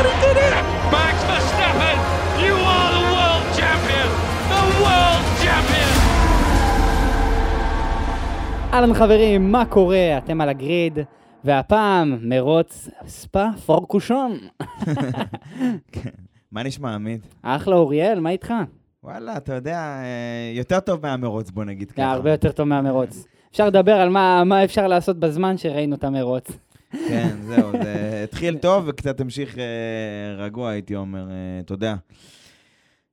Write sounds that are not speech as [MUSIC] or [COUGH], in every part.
Max Verstappen, you are the world champion. The world champion. אהלן חברים, מה קורה? אתם על הגריד, והפעם מרוץ ספא פורקושון. [LAUGHS] מה נשמע, עמית? אחלה אוריאל, מה איתך? וואלה, אתה יודע, אה, יותר טוב מהמרוץ, בוא נגיד זה ככה. הרבה יותר טוב מהמרוץ. אפשר לדבר על מה, מה אפשר לעשות בזמן שראינו את המרוץ. כן, זהו, זה התחיל טוב וקצת המשיך אה, רגוע, הייתי אומר, אתה יודע.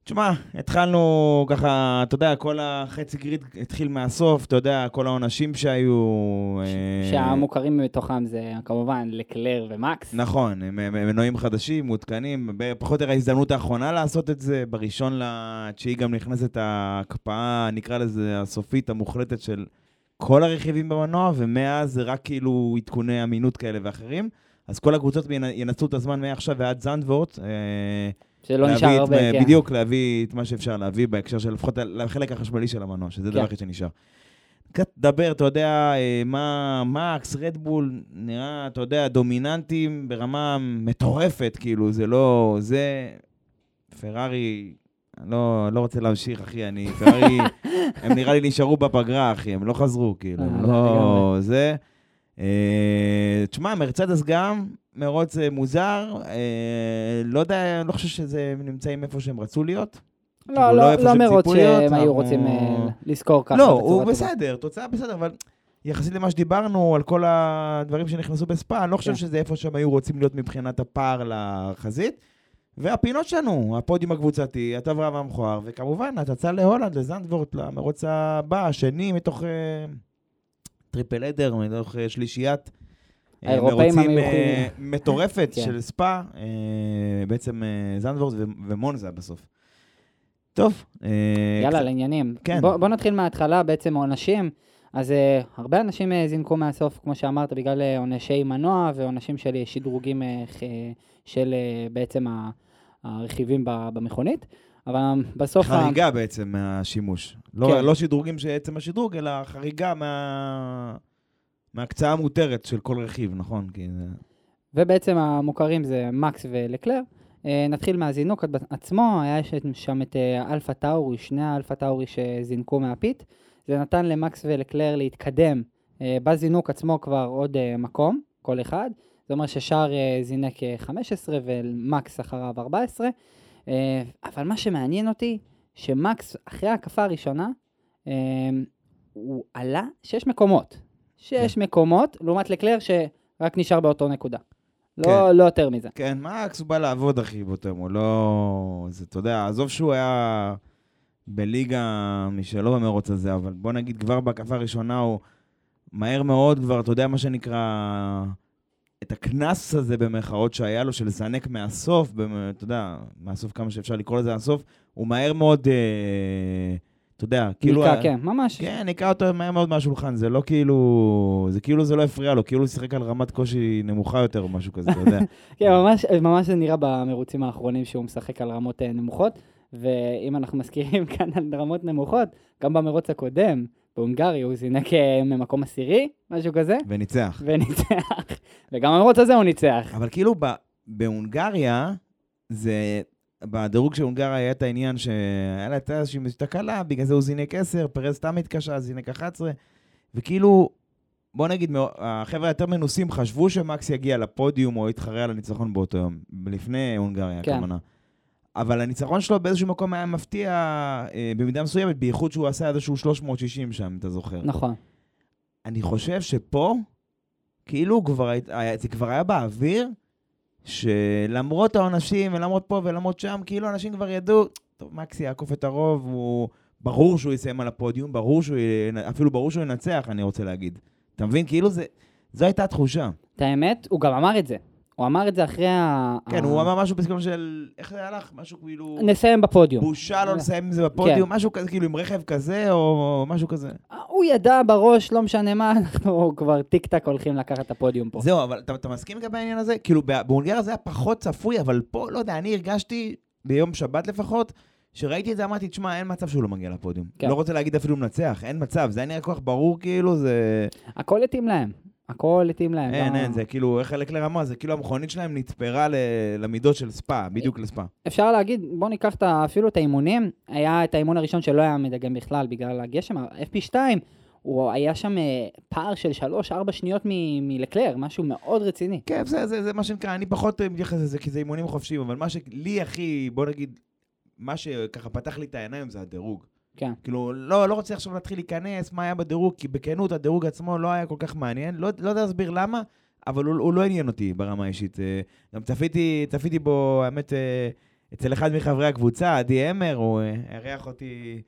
תשמע, התחלנו ככה, אתה יודע, כל החצי גריד התחיל מהסוף, אתה יודע, כל העונשים שהיו... אה, שהמוכרים מתוכם זה כמובן לקלר ומקס. נכון, הם מנועים חדשים, מעודכנים, ב- פחות או יותר ההזדמנות האחרונה לעשות את זה, בראשון לתשיעי גם נכנסת ההקפאה, נקרא לזה הסופית, המוחלטת של כל הרכיבים במנוע, ומאז זה רק כאילו עדכוני אמינות כאלה ואחרים. אז כל הקבוצות ינ- ינצלו את הזמן מעכשיו ועד זנדוורט. אה, שלא להביא נשאר את- הרבה, כן. בדיוק, להביא את מה שאפשר להביא בהקשר של לפחות לחלק החשמלי של המנוע, שזה כן. היחיד שנשאר. קצת דבר, אתה יודע, אה, מה מקס, רדבול, נראה, אתה יודע, דומיננטים ברמה מטורפת, כאילו, זה לא... זה... פרארי, לא, לא רוצה להמשיך, אחי, אני... [LAUGHS] פרארי, הם נראה לי נשארו בפגרה, אחי, הם לא חזרו, כאילו, אה, לא... זה... אה, תשמע, מרצדס גם, מרוץ אה, מוזר, אה, לא יודע, אני לא חושב שזה נמצאים איפה שהם רצו להיות. לא, כאילו, לא, לא שהם מרוץ שהם היו רוצים לזכור ככה. לא, הוא. בסדר, תוצאה בסדר, אבל יחסית למה שדיברנו, על כל הדברים שנכנסו בספא, אני לא חושב כן. שזה איפה שהם היו רוצים להיות מבחינת הפער לחזית. והפינות שלנו, הפודיום הקבוצתי, הטוב הרע והמכוער, וכמובן, הצצה להולנד, לזנדוורט, למרוץ הבא, השני מתוך triple header, מתוך אה, שלישיית אה, האירופאים מרוצים המיוחדים. אה, מטורפת [LAUGHS] כן. של ספא, בעצם זנדוורט ו- ומונזה בסוף. טוב. יאללה, לעניינים. כן. בוא, בוא נתחיל מההתחלה, בעצם עונשים. אז uh, הרבה אנשים uh, זינקו מהסוף, כמו שאמרת, בגלל uh, עונשי מנוע ועונשים של שדרוגים uh, של uh, בעצם הרכיבים במכונית. אבל בסוף... ה- חריגה בעצם מהשימוש. לא, כן. לא שדרוגים שעצם השדרוג, אלא חריגה מה... מהקצאה המותרת של כל רכיב, נכון? כי זה... ובעצם המוכרים זה מקס ולקלר. אה, נתחיל מהזינוק עצ- עצמו, היה שם את אה, אלפה טאורי, שני האלפה טאורי שזינקו מהפיט. זה נתן למקס ולקלר להתקדם אה, בזינוק עצמו כבר עוד מקום, כל אחד. זה אומר ששאר זינק אה, 15 ומקס אחריו 14. אה, אבל מה שמעניין אותי, שמקס אחרי ההקפה הראשונה, אה, הוא עלה 6 מקומות. 6 מקומות, לעומת לקלר שרק נשאר באותו נקודה. לא, כן. לא יותר מזה. כן, מקס בא לעבוד, אחי, יום, הוא לא... זה, אתה יודע, עזוב שהוא היה בליגה משלו במרוץ הזה, אבל בוא נגיד, כבר בהקפה הראשונה הוא מהר מאוד כבר, אתה יודע מה שנקרא, את הקנס הזה במרכאות שהיה לו, של לזנק מהסוף, במ- אתה יודע, מהסוף כמה שאפשר לקרוא לזה הסוף, הוא מהר מאוד, אה, אתה יודע, כאילו... ניקה, כן, ממש. כן, ניקה אותו מהר מאוד מהשולחן, זה לא כאילו... זה כאילו זה לא הפריע לו, כאילו הוא שיחק על רמת קושי נמוכה יותר או משהו כזה, אתה יודע. [LAUGHS] כן, ממש, ממש זה נראה במרוצים האחרונים שהוא משחק על רמות אה, נמוכות, ואם אנחנו מזכירים [LAUGHS] כאן על רמות נמוכות, גם במרוץ הקודם, בהונגריה, הוא זינק אה, ממקום עשירי, משהו כזה, וניצח. וניצח. [LAUGHS] וגם במרוץ הזה הוא ניצח. אבל כאילו ב- בהונגריה, זה... בדירוג של הונגריה היה את העניין שהיה לה הייתה איזושהי תקלה, בגלל זה הוא זינק 10, פרז סתם התקשה, זינק 11, וכאילו, בוא נגיד, החבר'ה היותר מנוסים חשבו שמקס יגיע לפודיום או יתחרה על הניצחון באותו יום, לפני הונגריה, כן. הכוונה. אבל הניצחון שלו באיזשהו מקום היה מפתיע אה, במידה מסוימת, בייחוד שהוא עשה איזשהו 360 שם, אתה זוכר. נכון. אני חושב שפה, כאילו כבר, היה- זה כבר היה באוויר, שלמרות העונשים ולמרות פה ולמרות שם, כאילו אנשים כבר ידעו, טוב, מקסי יעקוף את הרוב, הוא... ברור שהוא יסיים על הפודיום, ברור שהוא, אפילו ברור שהוא ינצח, אני רוצה להגיד. אתה מבין? כאילו זה, זו הייתה התחושה. את האמת, הוא גם אמר את זה. הוא אמר את זה אחרי ה... כן, ה- הוא אמר משהו בסגנון של... איך זה הלך? משהו כאילו... נסיים בפודיום. בושה לא לסיים עם זה בפודיום, משהו כזה, כאילו עם רכב כזה, או משהו כזה. הוא ידע בראש, לא משנה מה, [LAUGHS] אנחנו כבר טיק טק הולכים לקחת את הפודיום פה. זהו, אבל אתה, אתה מסכים לגבי העניין הזה? כאילו, בהונגריה זה היה פחות צפוי, אבל פה, לא יודע, אני הרגשתי, ביום שבת לפחות, שראיתי את זה, אמרתי, תשמע, אין מצב שהוא לא מגיע לפודיום. כן. לא רוצה להגיד אפילו מנצח, אין מצב, זה היה נראה כל כך ברור, כאילו, זה... הכל התאים להם. הכל התאים להם. אין, לא- אין, זה כאילו, איך אלקלר אמר, זה כאילו המכונית שלהם נתפרה ל- למידות של ספא, בדיוק לספא. אפשר להגיד, בוא ניקח את אפילו את האימונים. היה את האימון הראשון שלא היה מדגם בכלל בגלל הגשם, ה-FP2, הוא היה שם אה, פער של 3-4 שניות מ- מלקלר, משהו מאוד רציני. כן, זה, זה, זה מה שנקרא, אני פחות אה, מתייחס לזה, כי זה אימונים חופשיים, אבל מה שלי הכי, בוא נגיד, מה שככה פתח לי את העיניים זה הדירוג. כן. כאילו, לא, לא רוצה עכשיו להתחיל להיכנס מה היה בדירוג, כי בכנות הדירוג עצמו לא היה כל כך מעניין. לא, לא יודע להסביר למה, אבל הוא, הוא לא עניין אותי ברמה האישית. אה, גם צפיתי, צפיתי בו, האמת, אה, אצל אחד מחברי הקבוצה, עדי המר, הוא אה, אירח אותי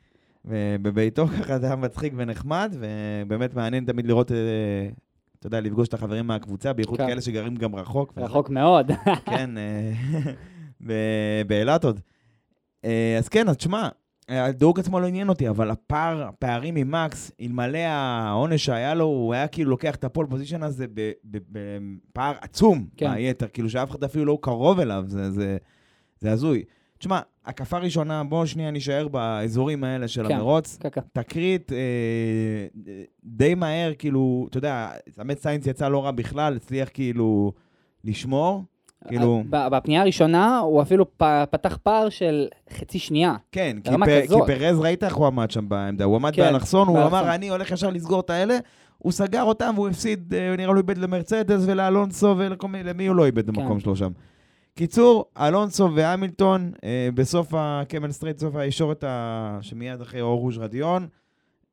בביתו, [LAUGHS] ככה זה היה מצחיק ונחמד, ובאמת מעניין תמיד לראות, אתה יודע, לפגוש את החברים מהקבוצה, בייחוד כן. כאלה שגרים גם רחוק. רחוק מאוד. כן, [LAUGHS] ואלה עוד. אז כן, אז תשמע, הדירוג עצמו לא עניין אותי, אבל הפער, הפערים ממקס, אלמלא העונש שהיה לו, הוא היה כאילו לוקח את ה pole position הזה בפער עצום כן. מהיתר, כאילו שאף אחד אפילו לא קרוב אליו, זה- זה זה הזוי. תשמע, הקפה ראשונה, בואו שנייה נישאר באזורים האלה של כן. המרוץ. כן, כן. תקרית אה, די מהר, כאילו, אתה יודע, האמת סיינס יצא לא רע בכלל, הצליח כאילו לשמור. כאילו, בפנייה הראשונה הוא אפילו פ- פתח פער של חצי שנייה. כן, כי, פ- כזאת. כי פרז, ראית איך הוא עמד שם בעמדה? הוא עמד כן, באלכסון, הוא. אמר, אני הולך ישר לסגור את האלה. הוא סגר אותם והוא הפסיד, אה, נראה לו איבד למרצדס ולאלונסו ולכל מיני, למי הוא לא איבד במקום כן. שלו שם. קיצור, אלונסו והמילטון, אה, בסוף ה Kemmel straight, סוף הישורת ה... שמיד אחרי או רוז' רדיון.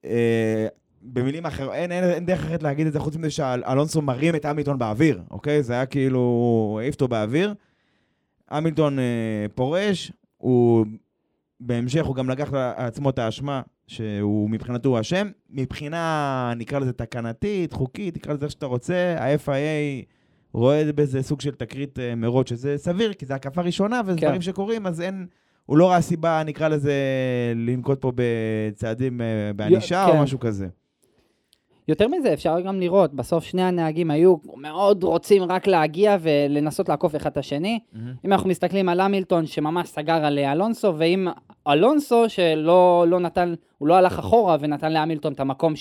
אה, במילים אחרות, אין, אין, אין דרך אחרת להגיד את זה, חוץ מזה שאלונסו מרים את המילטון באוויר, אוקיי? זה היה כאילו, הוא העיף אותו באוויר. המילטון אה, פורש, הוא בהמשך הוא גם לקח לעצמו את האשמה שהוא מבחינתו אשם. מבחינה, נקרא לזה תקנתית, חוקית, תקרא לזה איך שאתה רוצה, ה-FIA רואה בזה סוג של תקרית אה, מרוץ, שזה סביר, כי זו הקפה ראשונה וזה כן. דברים שקורים, אז אין, הוא לא ראה סיבה, נקרא לזה, לנקוט פה בצעדים, אה, בענישה כן. או משהו כזה. יותר מזה, אפשר גם לראות, בסוף שני הנהגים היו מאוד רוצים רק להגיע ולנסות לעקוף אחד את השני. אם אנחנו מסתכלים על המילטון שממש סגר על אלונסו, ואם אלונסו שלא לא נתן, הוא לא הלך אחורה ונתן להמילטון את המקום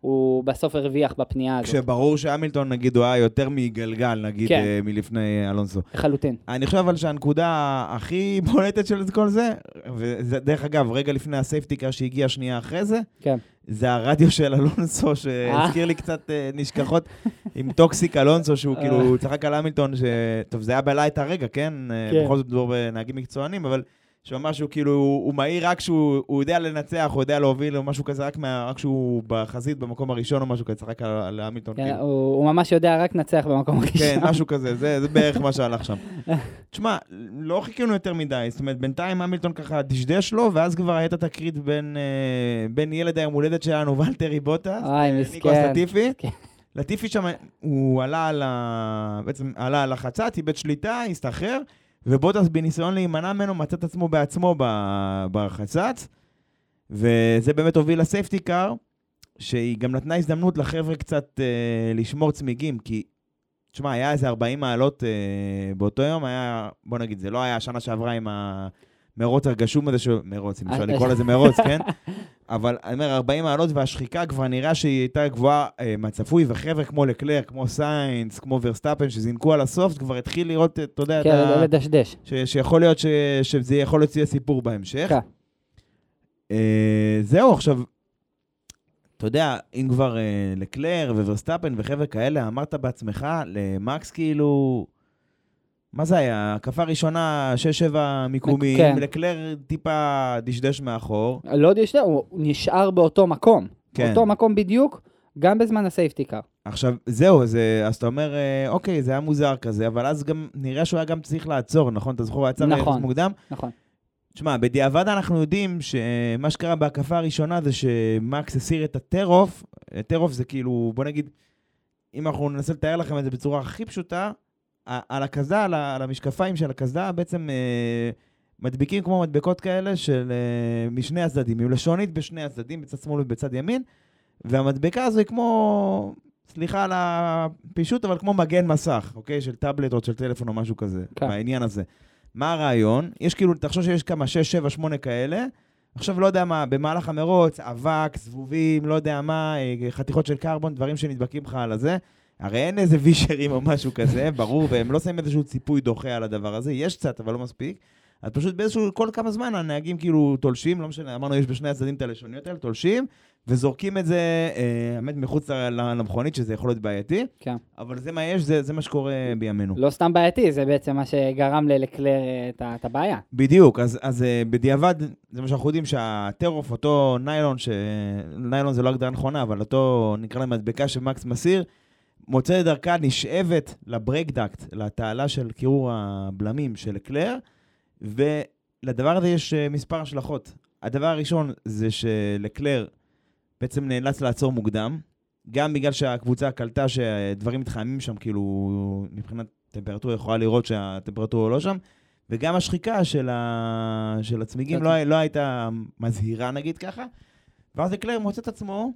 שהוא בסוף הרוויח בפנייה הזאת. כשברור שהמילטון, נגיד, הוא היה יותר מגלגל, נגיד, כן. אה, מלפני אלונסו. לחלוטין. אני חושב אבל שהנקודה הכי בולטת של כל זה, ודרך אגב, רגע לפני ה safety car שהגיע שנייה אחרי זה, כן. זה הרדיו של אלונסו, שהזכיר לי קצת אה, נשכחות עם toxic אלונסו, שהוא אה. כאילו צחק על המילטון, ש... טוב, זה היה בלהט הרגע, כן? אה, כן. בכל זאת מדובר בנהגים מקצוענים, אבל שממש הוא כאילו, הוא מהיר רק כשהוא הוא יודע לנצח, הוא יודע להוביל או משהו כזה, רק, מה, רק כשהוא בחזית במקום הראשון או משהו כזה, צחק על, על המילטון. כן, כאילו. הוא, הוא ממש יודע רק לנצח במקום הראשון. כן, [LAUGHS] משהו כזה, זה, זה בערך מה שהלך שם. [LAUGHS] תשמע, לא חיכינו יותר מדי, זאת אומרת, בינתיים המילטון ככה דשדש לו, ואז כבר הייתה תקרית בין, אה, בין ילד היום הולדת שלנו, ולטרי בוטאס, [LAUGHS] אוי, ניקולס מסכן. לטיפי. כן. לטיפי שם, הוא עלה על ה... בעצם עלה על החצץ, איבד שליטה, הסתחרר, ובוטס בניסיון להימנע ממנו מצא את עצמו בעצמו בחצץ, וזה באמת הוביל לסייפטי קאר, שהיא גם נתנה הזדמנות לחבר'ה קצת אה, לשמור צמיגים, כי, תשמע, היה איזה 40 מעלות אה, באותו יום, היה, בוא נגיד, זה לא היה השנה שעברה עם המרוץ הגשום הזה, ש... מרוץ, אם אפשר אה, לקרוא לזה מרוץ, כן? [LAUGHS] אבל אני אומר, 40 מעלות והשחיקה כבר נראה שהיא הייתה גבוהה אה, מהצפוי, וחבר'ה כמו לקלר, כמו סיינס, כמו ורסטאפן, שזינקו על ה-soft, כבר התחיל לראות, אתה יודע, כן, ה... לדשדש. ש, שיכול להיות ש, שזה יכול להיות סיפור בהמשך. כן. אה, זהו, עכשיו, אתה יודע, אם כבר אה, לקלר וורסטאפן וחבר'ה כאלה, אמרת בעצמך, למקס כאילו... מה זה היה? הקפה ראשונה, 6-7 מיקומים, כן. לקלר טיפה דשדש מאחור. לא דשדש, הוא נשאר באותו מקום. כן. אותו מקום בדיוק, גם בזמן הסייפטי קאר. עכשיו, זהו, זה, אז אתה אומר, אה, אוקיי, זה היה מוזר כזה, אבל אז גם נראה שהוא היה גם צריך לעצור, נכון? אתה זוכר, הוא עצר נכון. יחסית מוקדם. נכון. תשמע, בדיעבד אנחנו יודעים שמה שקרה בהקפה הראשונה זה שמקס הסיר את הטרוף. טרוף זה כאילו, בוא נגיד, אם אנחנו ננסה לתאר לכם את זה בצורה הכי פשוטה, על הקסדה, על על המשקפיים של הקסדה, בעצם אה, מדביקים כמו מדבקות כאלה של אה, משני הצדדים, עם לשונית בשני הצדדים, בצד שמאל ובצד ימין, והמדבקה הזו היא כמו, סליחה על הפישוט, אבל כמו מגן מסך, אוקיי? של טאבלט או של טלפון או משהו כזה, כן. בעניין הזה. מה הרעיון? יש כאילו, תחשוב שיש כמה 6, 7, 8 כאלה. עכשיו, לא יודע מה, במהלך המרוץ, אבק, זבובים, לא יודע מה, אה, חתיכות של קרבון, דברים שנדבקים לך על הזה. הרי אין איזה וישרים או משהו כזה, ברור, והם לא שמים איזשהו ציפוי דוחה על הדבר הזה, יש קצת, אבל לא מספיק. אז פשוט באיזשהו, כל כמה זמן הנהגים כאילו תולשים, לא משנה, אמרנו, יש בשני הצדדים את הלשוניות האלה, תולשים, וזורקים את זה, אה, האמת, מחוץ ל- למכונית, שזה יכול להיות בעייתי, כן. אבל זה מה יש, זה, זה מה שקורה בימינו. לא סתם בעייתי, זה בעצם מה שגרם ללקלר אה, את את הבעיה. בדיוק, אז, אז אה, בדיעבד, זה מה שאנחנו יודעים שהטרוף, אותו ניילון, ש... ניילון זה לא הגדרה נכונה, אבל אותו, נקרא להם מדבקה שמקס מסיר, מוצא את דרכה נשאבת לברייקדקט, לתעלה של קירור הבלמים של אקלר, ולדבר הזה יש אה, מספר השלכות. הדבר הראשון זה שלקלר בעצם נאלץ לעצור מוקדם, גם בגלל שהקבוצה קלטה שדברים מתחממים שם, כאילו, מבחינת טמפרטורה יכולה לראות שהטמפרטורה לא שם, וגם השחיקה של, ה... של הצמיגים לא, לא הייתה מזהירה, נגיד ככה. ואז אקלר מוצא את עצמו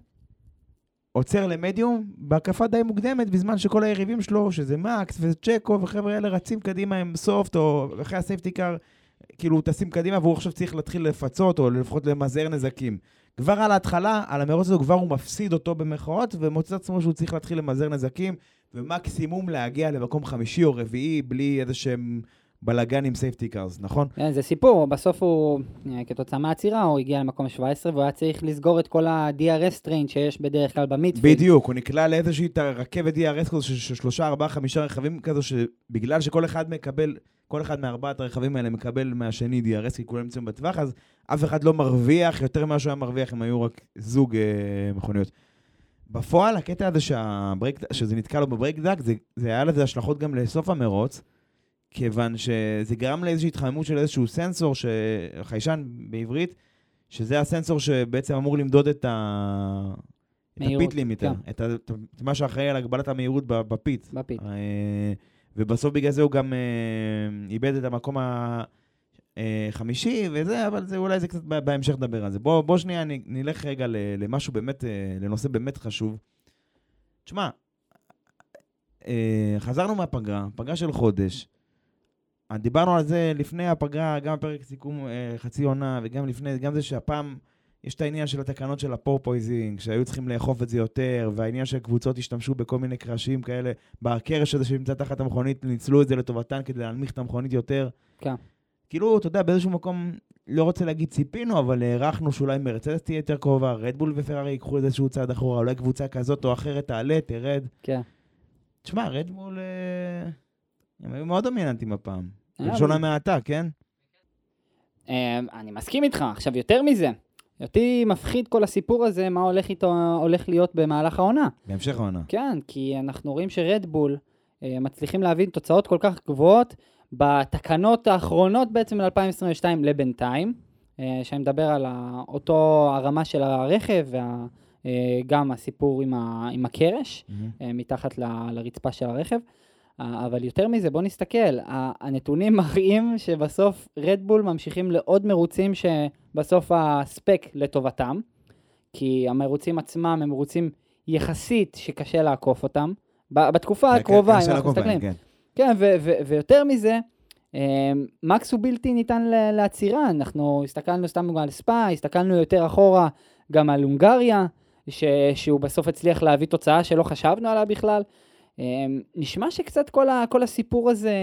עוצר למדיום בהקפה די מוקדמת, בזמן שכל היריבים שלו, שזה מקס וצ'קו וחבר'ה האלה רצים קדימה עם סופט, או אחרי הסייפטי קאר, כאילו טסים קדימה, והוא עכשיו צריך להתחיל לפצות, או לפחות למזער נזקים. כבר על ההתחלה, על המרוץ הזה, כבר הוא מפסיד אותו במרכאות, ומוצא עצמו שהוא צריך להתחיל למזער נזקים, ומקסימום להגיע למקום חמישי או רביעי, בלי איזה שהם בלאגן עם safety cars, נכון? כן, זה סיפור, בסוף הוא, אה, כתוצאה מהעצירה, הוא הגיע למקום 17, והוא היה צריך לסגור את כל ה- DRS train שיש בדרך כלל ב-midfield. בדיוק, הוא נקלע לאיזושהי רכבת DRS כזו של של שלושה, ארבעה, חמישה רכבים כזו, שבגלל שכל אחד מקבל, כל אחד מארבעת הרכבים האלה מקבל מהשני DRS, כי כולם נמצאים בטווח, אז אף אחד לא מרוויח יותר ממה שהוא היה מרוויח אם היו רק זוג אה, מכוניות. בפועל, הקטע הזה שה-brake, שזה נתקע לו ב-brake duct, זה, זה היה לזה השלכות גם לסוף המרוץ, כיוון שזה גרם לאיזושהי התחממות של איזשהו sensor, ש- חיישן בעברית, שזה ה-sensor שבעצם אמור למדוד את ה... את מהירות, ה-pit limiter, כן. את, ה- את מה שאחראי על הגבלת המהירות ב-pit. ב-pit. אה, ובסוף בגלל זה הוא גם אה, איבד את המקום החמישי וזה, אבל זה אולי זה קצת בהמשך נדבר על זה. בוא, בוא שנייה נלך רגע למשהו באמת, אה, לנושא באמת חשוב. תשמע, אה, חזרנו מהפגרה, פגרה של חודש. אה, דיברנו על זה לפני הפגרה, גם בפרק סיכום אה, חצי עונה, וגם לפני, גם זה שהפעם יש את העניין של התקנות של ה-porpoising, שהיו צריכים לאכוף את זה יותר, והעניין שקבוצות השתמשו בכל מיני קרשים כאלה, בקרש הזה שנמצא תחת המכונית, ניצלו את זה לטובתן כדי להנמיך את המכונית יותר. כן. כאילו, אתה יודע, באיזשהו מקום, לא רוצה להגיד ציפינו, אבל הערכנו שאולי מרצדס תהיה יותר קרובה, רדבול ופרארי ייקחו איזשהו צעד אחורה, אולי קבוצה כזאת או אחרת תעלה, תרד. כן. תשמע, רדבול, אה, הם היו מאוד דומיננטים הפעם. אה, בלשון המעטה, כן? אה, אני מסכים איתך. עכשיו, יותר מזה, אותי מפחיד כל הסיפור הזה, מה הולך איתו, הולך להיות במהלך העונה. בהמשך העונה. כן, כי אנחנו רואים שרדבול אה, מצליחים להביא תוצאות כל כך גבוהות בתקנות האחרונות בעצם ל-2022 לבינתיים, אה, שאני מדבר על אותו הרמה של הרכב וגם הסיפור עם, ה, עם הקרש אה, מתחת ל- לרצפה של הרכב. אה, אבל יותר מזה, בוא נסתכל, הנתונים מראים שבסוף רדבול ממשיכים לעוד מרוצים שבסוף הספק לטובתם, כי המרוצים עצמם הם מרוצים יחסית שקשה לעקוף אותם. בתקופה הקרובה, אם אנחנו מסתכלים. כן. כן, ו- ו- ויותר מזה, אה, מקס הוא בלתי ניתן לעצירה. אנחנו הסתכלנו סתם על ספא, הסתכלנו יותר אחורה גם על הונגריה, ש- שהוא בסוף הצליח להביא תוצאה שלא חשבנו עליה בכלל. אה, נשמע שקצת כל, ה- כל הסיפור הזה...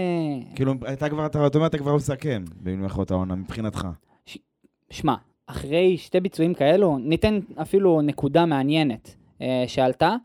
כאילו, אתה כבר, אתה אתה אומר, אתה כבר מסכם, במירכאות העונה, מבחינתך. שמע, אחרי שתי ביצועים כאלו, ניתן אפילו נקודה מעניינת אה, שעלתה.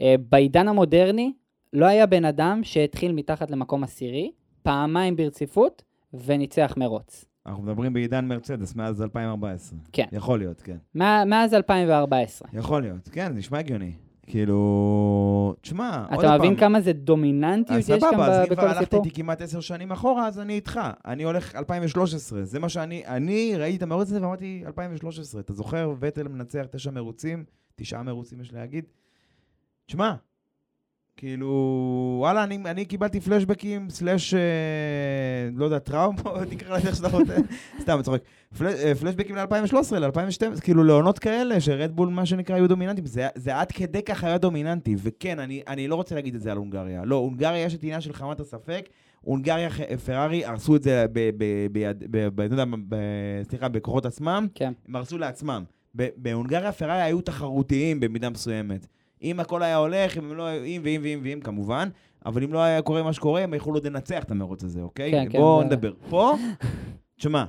אה, בעידן המודרני לא היה בן אדם שהתחיל מתחת למקום עשירי, פעמיים ברציפות, וניצח מרוץ. אנחנו מדברים בעידן מרצדס מאז 2014. כן. יכול להיות, כן. מה- מאז 2014. יכול להיות, כן, זה נשמע הגיוני. כאילו, תשמע, עוד אתה פעם. מבין כמה זה דומיננטיות אז יש כאן סבבה, אז ב- אם כבר בכל הלכת הסיפור? איתי כמעט עשר שנים אחורה, אז אני איתך. אני הולך 2013. זה מה שאני, אני ראיתי את המרוץ הזה ואמרתי 2013. אתה זוכר? וטל מנצח תשע מרוצים, תשעה מרוצים יש להגיד. תשמע, כאילו, וואלה, אני, אני קיבלתי פלשבקים, סלאש, אה, לא יודע, טראומות, [LAUGHS] תקרא לזה איך שאתה רוצה, [LAUGHS] סתם, צוחק. פל, אה, פלשבקים ל-2013, ל-2012, כאילו לעונות כאלה, שרדבול, מה שנקרא, היו דומיננטיים. זה, זה עד כדי כך היה דומיננטי, וכן, אני, אני לא רוצה להגיד את זה על הונגריה. לא, הונגריה יש את עניין של חמת הספק, הונגריה, פרארי, הרסו את זה ב... ב, ב, ב, אתה יודע, ב, סליחה, בכוחות עצמם, כן. הם הרסו לעצמם. בהונגריה פרארי היו תחרותיים במידה מסוימת. אם הכל היה הולך, אם לא אם ואם ואם ואם כמובן, אבל אם לא היה קורה מה שקורה, הם יכלו עוד לנצח את המרוץ הזה, אוקיי? כן, כן, בואו נדבר. פה, תשמע,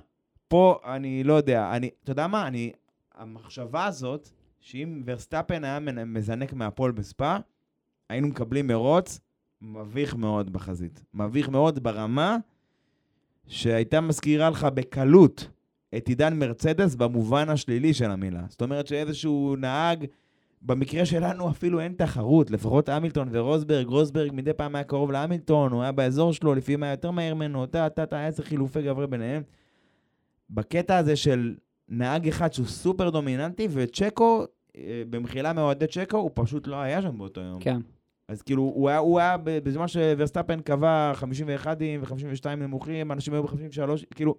פה אני לא יודע, אני, אתה יודע מה, אני, המחשבה הזאת, שאם ורסטאפן היה מזנק מהפועל בספא, היינו מקבלים מרוץ מביך מאוד בחזית. מביך מאוד ברמה שהייתה מזכירה לך בקלות את עידן מרצדס במובן השלילי של המילה. זאת אומרת שאיזשהו נהג, במקרה שלנו אפילו אין תחרות, לפחות המילטון ורוסברג, רוסברג מדי פעם היה קרוב להמילטון, הוא היה באזור שלו, לפעמים היה יותר מהר ממנו, טה טה טה, היה איזה חילופי גברי ביניהם. בקטע הזה של נהג אחד שהוא סופר דומיננטי, וצ'קו, אה, במחילה מאוהדי צ'קו, הוא פשוט לא היה שם באותו יום. כן. אז כאילו, הוא היה, הוא היה בזמן שוורסטאפן קבע 51 ו-52 נמוכים, אנשים היו ב-53, כאילו,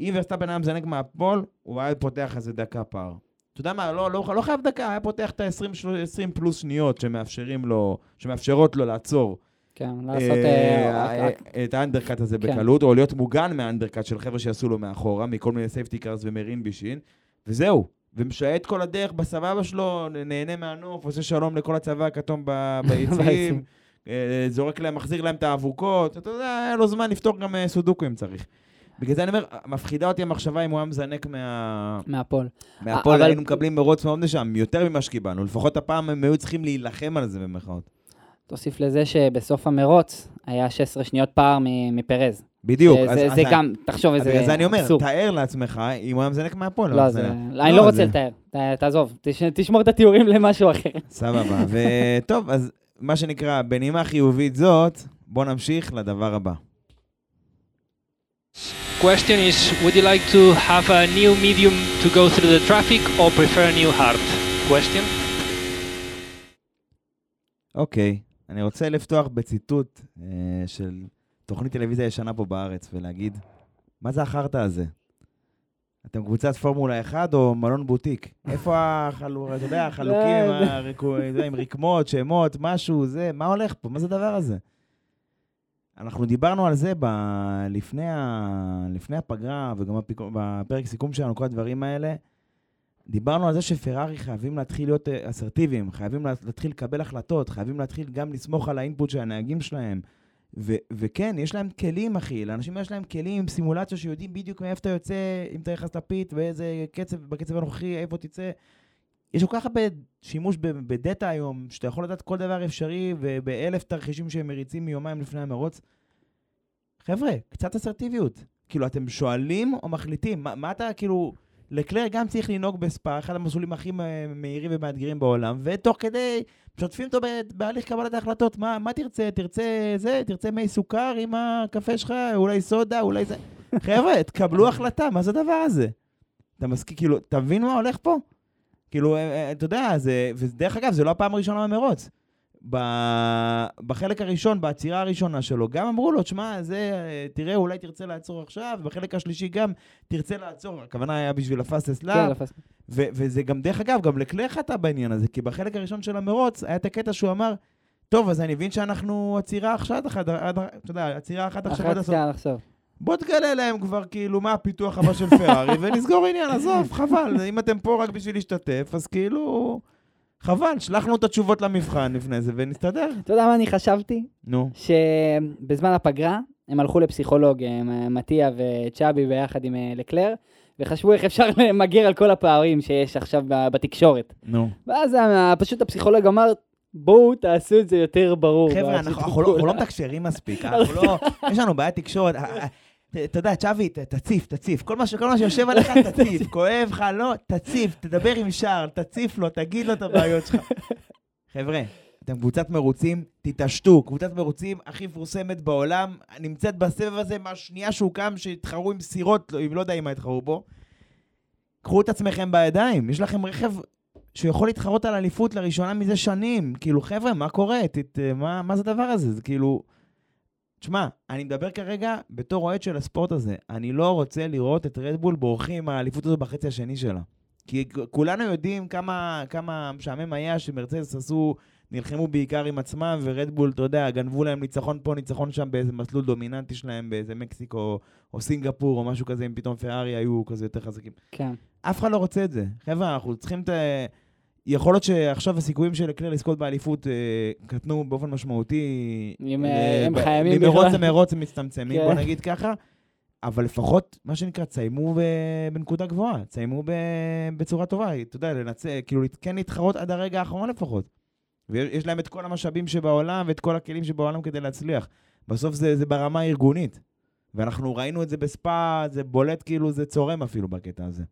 אם ורסטאפן היה מזנק מה-pole, הוא היה פותח איזה דקה פער. אתה יודע מה, לא, לא, לא חייב דקה, היה פותח את ה-20 פלוס שניות שמאפשרים לו, שמאפשרות לו לעצור כן, לעשות... אה, אה, אה, את ה-undercut הזה כן. בקלות, או להיות מוגן מה-undercut של חבר'ה שיעשו לו מאחורה, מכל מיני safety cars ומרעין בישין, וזהו. ומשייט כל הדרך בסבבה שלו, נהנה מהנוף, עושה שלום לכל הצבא הכתום ביציעים. [LAUGHS] אה, זורק להם, מחזיר להם את האבוקות, אתה יודע, היה לו זמן לפתור גם אה, סודוקו אם צריך. בגלל זה אני אומר, מפחידה אותי המחשבה אם הוא היה מזנק מה... מה-pole. מה-pole, אבל- היינו מקבלים מרוץ מאוד משעמם, יותר ממה שקיבלנו. לפחות הפעם הם היו צריכים להילחם על זה במרכאות. תוסיף לזה שבסוף המרוץ היה 16 שניות פער מפרז. בדיוק. זה- אז- זה אז זה אני- גם, תחשוב איזה בגלל זה אני אומר, אבסורד. תאר לעצמך אם הוא היה מזנק מהפועל. לא, אבל זה... בסדר. אני לא רוצה זה- לתאר, ת- תעזוב, תש- תשמור את התיאורים למשהו אחר. סבבה. וטוב, אז מה שנקרא, בנימה חיובית זאת, בוא נמשיך לדבר הבא. Question is, would you like to have a new medium to go through the traffic or prefer a new hard? Question. אוקיי, אני רוצה לפתוח בציטוט אה, של תוכנית טלוויזיה ישנה פה בארץ, ולהגיד, מה זה החרטא הזה? אתם קבוצת פורמולה 1 או מלון בוטיק? איפה החלו... אתה יודע, החלוקים עם, [LAUGHS] לא. אתה יודע, עם רקמות, שמות, משהו, זה, מה הולך פה? מה זה הדבר הזה? אנחנו דיברנו על זה ב... לפני, ה... לפני הפגרה, וגם בפק... בפרק סיכום שלנו, כל הדברים האלה. דיברנו על זה שפרארי חייבים להתחיל להיות אה, אסרטיביים, חייבים לה- להתחיל לקבל החלטות, חייבים להתחיל גם לסמוך על האינפוט של הנהגים שלהם. ו- וכן, יש להם כלים, אחי. לאנשים יש להם כלים עם סימולציה שיודעים בדיוק מאיפה אתה יוצא, אם אתה נכנס לפית, באיזה קצב, בקצב הנוכחי, איפה תצא. יש כל כך הרבה שימוש בדאטה היום, שאתה יכול לדעת כל דבר אפשרי, ובאלף תרחישים שהם מריצים מיומיים לפני המרוץ. חבר'ה, קצת אסרטיביות. כאילו, אתם שואלים או מחליטים? מה, מה אתה, כאילו... לקלר גם צריך לנהוג בספא, אחד המסלולים הכי מה- מהירים ומאתגרים בעולם, ותוך כדי משתפים אותו בהליך קבלת ההחלטות. מה, מה תרצה? תרצה זה? תרצה מי סוכר עם הקפה שלך? אולי סודה? אולי זה? חבר'ה, תקבלו החלטה, מה זה הדבר הזה? אתה מסכים, כאילו, אתה מבין מה הולך פה? כאילו, אה, אה, אתה יודע, זה, ודרך אגב, זה לא הפעם הראשונה במרוץ. בחלק הראשון, בעצירה הראשונה שלו, גם אמרו לו, תשמע, זה, אה, תראה, אולי תרצה לעצור עכשיו, בחלק השלישי גם תרצה לעצור, הכוונה היה בשביל הפאסטס כן, לאפ, לפס- ו- וזה גם, דרך אגב, גם לקלר חטא בעניין הזה, כי בחלק הראשון של המרוץ היה את הקטע שהוא אמר, טוב, אז אני מבין שאנחנו עצירה עד- אתה יודע, עצירה אחת עכשיו עד הסוף. בוא תגלה להם כבר כאילו מה הפיתוח הבא של פרארי, ונסגור עניין, עזוב, חבל. אם אתם פה רק בשביל להשתתף, אז כאילו... חבל, שלחנו את התשובות למבחן לפני זה ונסתדר. אתה יודע מה אני חשבתי? נו. שבזמן הפגרה הם הלכו לפסיכולוג, אה, מטיה וצ'אבי ביחד עם אה, לקלר, וחשבו איך אפשר [LAUGHS] למגר על כל הפערים שיש עכשיו בתקשורת. נו. ואז ה- פשוט הפסיכולוג אמר, בואו תעשו את זה יותר ברור. חבר'ה, אנחנו לא אנחנו לא מתקשרים מספיק, [LAUGHS] אנחנו לא... יש לנו בעיית תקשורת. אתה יודע, צ'אבי, תציף, תציף. כל מה כל מה שיושב עליך, [LAUGHS] תציף. כואב לך, לא, תציף. תדבר עם שער, תציף לו, תגיד לו את הבעיות שלך. חבר'ה, אתם קבוצת מרוצים, תתעשתו. קבוצת מרוצים הכי מפורסמת בעולם, נמצאת בסבב הזה מהשנייה שהוא קם, שהתחרו עם סירות, לא- אם לא יודע מה התחרו בו. קחו את עצמכם בידיים, יש לכם רכב שהוא יכול להתחרות על אליפות לראשונה מזה שנים. כאילו, חבר'ה, מה קורה? ת, ת, מה, מה זה הדבר הזה? זה כאילו... תשמע, אני מדבר כרגע בתור אוהד של הספורט הזה. אני לא רוצה לראות את רדבול בורחים מהאליפות הזו בחצי השני שלה. כי כולנו יודעים כמה, כמה משעמם היה שמרצדס עשו, נלחמו בעיקר עם עצמם, ורדבול, אתה יודע, גנבו להם ניצחון פה, ניצחון שם באיזה מסלול דומיננטי שלהם, באיזה מקסיקו או סינגפור או משהו כזה, אם פתאום פרארי היו כזה יותר חזקים. כן. אף אחד לא רוצה את זה. חבר'ה, אנחנו צריכים את. יכול להיות שעכשיו הסיכויים של אקלר לזכות באליפות אה, קטנו באופן משמעותי. אם, אה, אה, הם חייבים ממרוץ בכלל. למרוץ הם מצטמצמים, כן. בוא נגיד ככה. אבל לפחות, מה שנקרא, תסיימו בנקודה גבוהה, תסיימו בצורה טובה, אתה יודע, לנצל, כאילו, כן להתחרות עד הרגע האחרון לפחות. ויש להם את כל המשאבים שבעולם ואת כל הכלים שבעולם כדי להצליח. בסוף זה, זה ברמה הארגונית. ואנחנו ראינו את זה בספא, זה בולט כאילו, זה צורם אפילו בקטע הזה.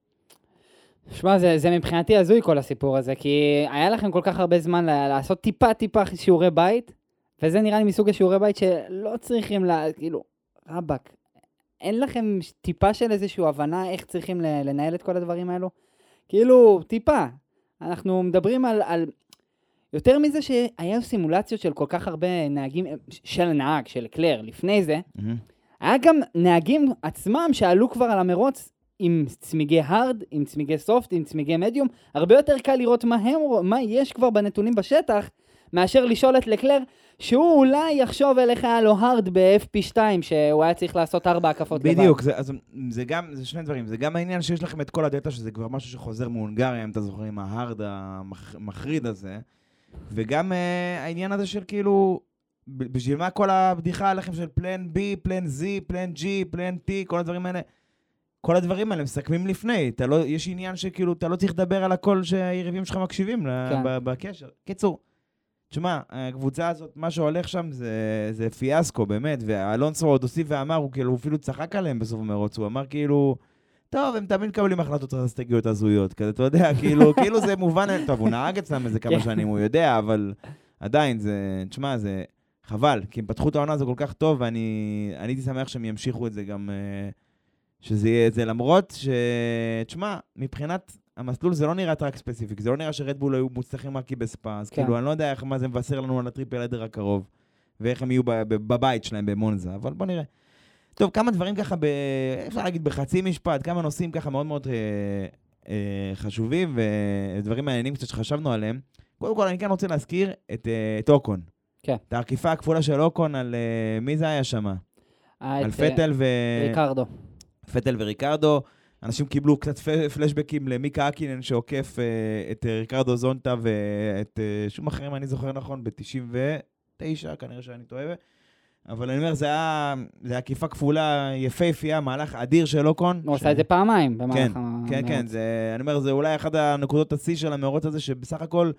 שמע, זה, זה מבחינתי הזוי כל הסיפור הזה, כי היה לכם כל כך הרבה זמן לעשות טיפה טיפה שיעורי בית, וזה נראה לי מסוג השיעורי בית שלא צריכים, לה, כאילו, רבאק, אין לכם טיפה של איזושהי הבנה איך צריכים לנהל את כל הדברים האלו? כאילו, טיפה. אנחנו מדברים על, על... יותר מזה שהיו סימולציות של כל כך הרבה נהגים, של הנהג, של קלר, לפני זה, היה גם נהגים עצמם שעלו כבר על המרוץ עם צמיגי הארד, עם צמיגי סופט, עם צמיגי מדיום. הרבה יותר קל לראות מה, הם, מה יש כבר בנתונים בשטח, מאשר לשאול את לקלר, שהוא אולי יחשוב איך היה לו הארד ב-FP2, שהוא היה צריך לעשות ארבע הקפות לבד. בדיוק, זה, אז, זה גם, זה שני דברים, זה גם העניין שיש לכם את כל הדאטה, שזה כבר משהו שחוזר מהונגריה, אם אתה זוכר, עם ההארד המחריד הזה, וגם אה, העניין הזה של כאילו, בשביל מה כל הבדיחה עליכם של פלן B, פלן Z, פלן G, פלן T, כל הדברים האלה, כל הדברים האלה מסכמים לפני, לא, יש עניין שכאילו, אתה לא צריך לדבר על הכל שהיריבים שלך מקשיבים כן. בקשר. קיצור, תשמע, הקבוצה הזאת, מה שהולך שם זה, זה פיאסקו, באמת, ואלונסו עוד הוסיף ואמר, הוא כאילו, אפילו צחק עליהם בסוף המרוץ, הוא אמר כאילו, טוב, הם תמיד מקבלים החלטות אסטרטגיות הזויות, כזה, אתה יודע, כאילו, [LAUGHS] כאילו זה מובן, טוב, הוא נהג אצלם איזה כמה כן. שנים, הוא יודע, אבל עדיין, זה, תשמע, זה חבל, כי הם פתחו את העונה הזו כל כך טוב, ואני אני הייתי שמח שהם ימשיכו את זה גם, אה, שזה יהיה את זה, למרות ש... תשמע, מבחינת המסלול זה לא נראה track specific, זה לא נראה שרדבול היו מוצלחים רק כי בספא, אז כן. כאילו, אני לא יודע איך, מה זה מבשר לנו על ה-triple header הקרוב, ואיך הם יהיו ב- ב- בבית שלהם במונזה, אבל בוא נראה. טוב, כמה דברים ככה, ב... אפשר להגיד בחצי משפט, כמה נושאים ככה מאוד מאוד אה, אה, חשובים, ודברים מעניינים קצת שחשבנו עליהם. קודם כל, אני כן רוצה להזכיר את, אה, את אוקון. כן. את העקיפה הכפולה של אוקון על... אה, מי זה היה שם? היה על את, אה, פטל ו... ריקרדו. פטל וריקרדו. אנשים קיבלו קצת פלשבקים למיקה אקינן שעוקף אה, את אה, ריקרדו זונטה ואת אה, שום אחר, אם אני זוכר נכון, ב-99, כנראה שאני טועה. אבל אני אומר, זה היה, זה היה עקיפה כפולה יפהפייה, מהלך אדיר של אוקון. הוא ש- עשה את זה פעמיים במהלך כן, המרוץ. כן, כן, זה, אני אומר, זה אולי אחת הנקודות השיא של המרוץ הזה, שבסך הכל,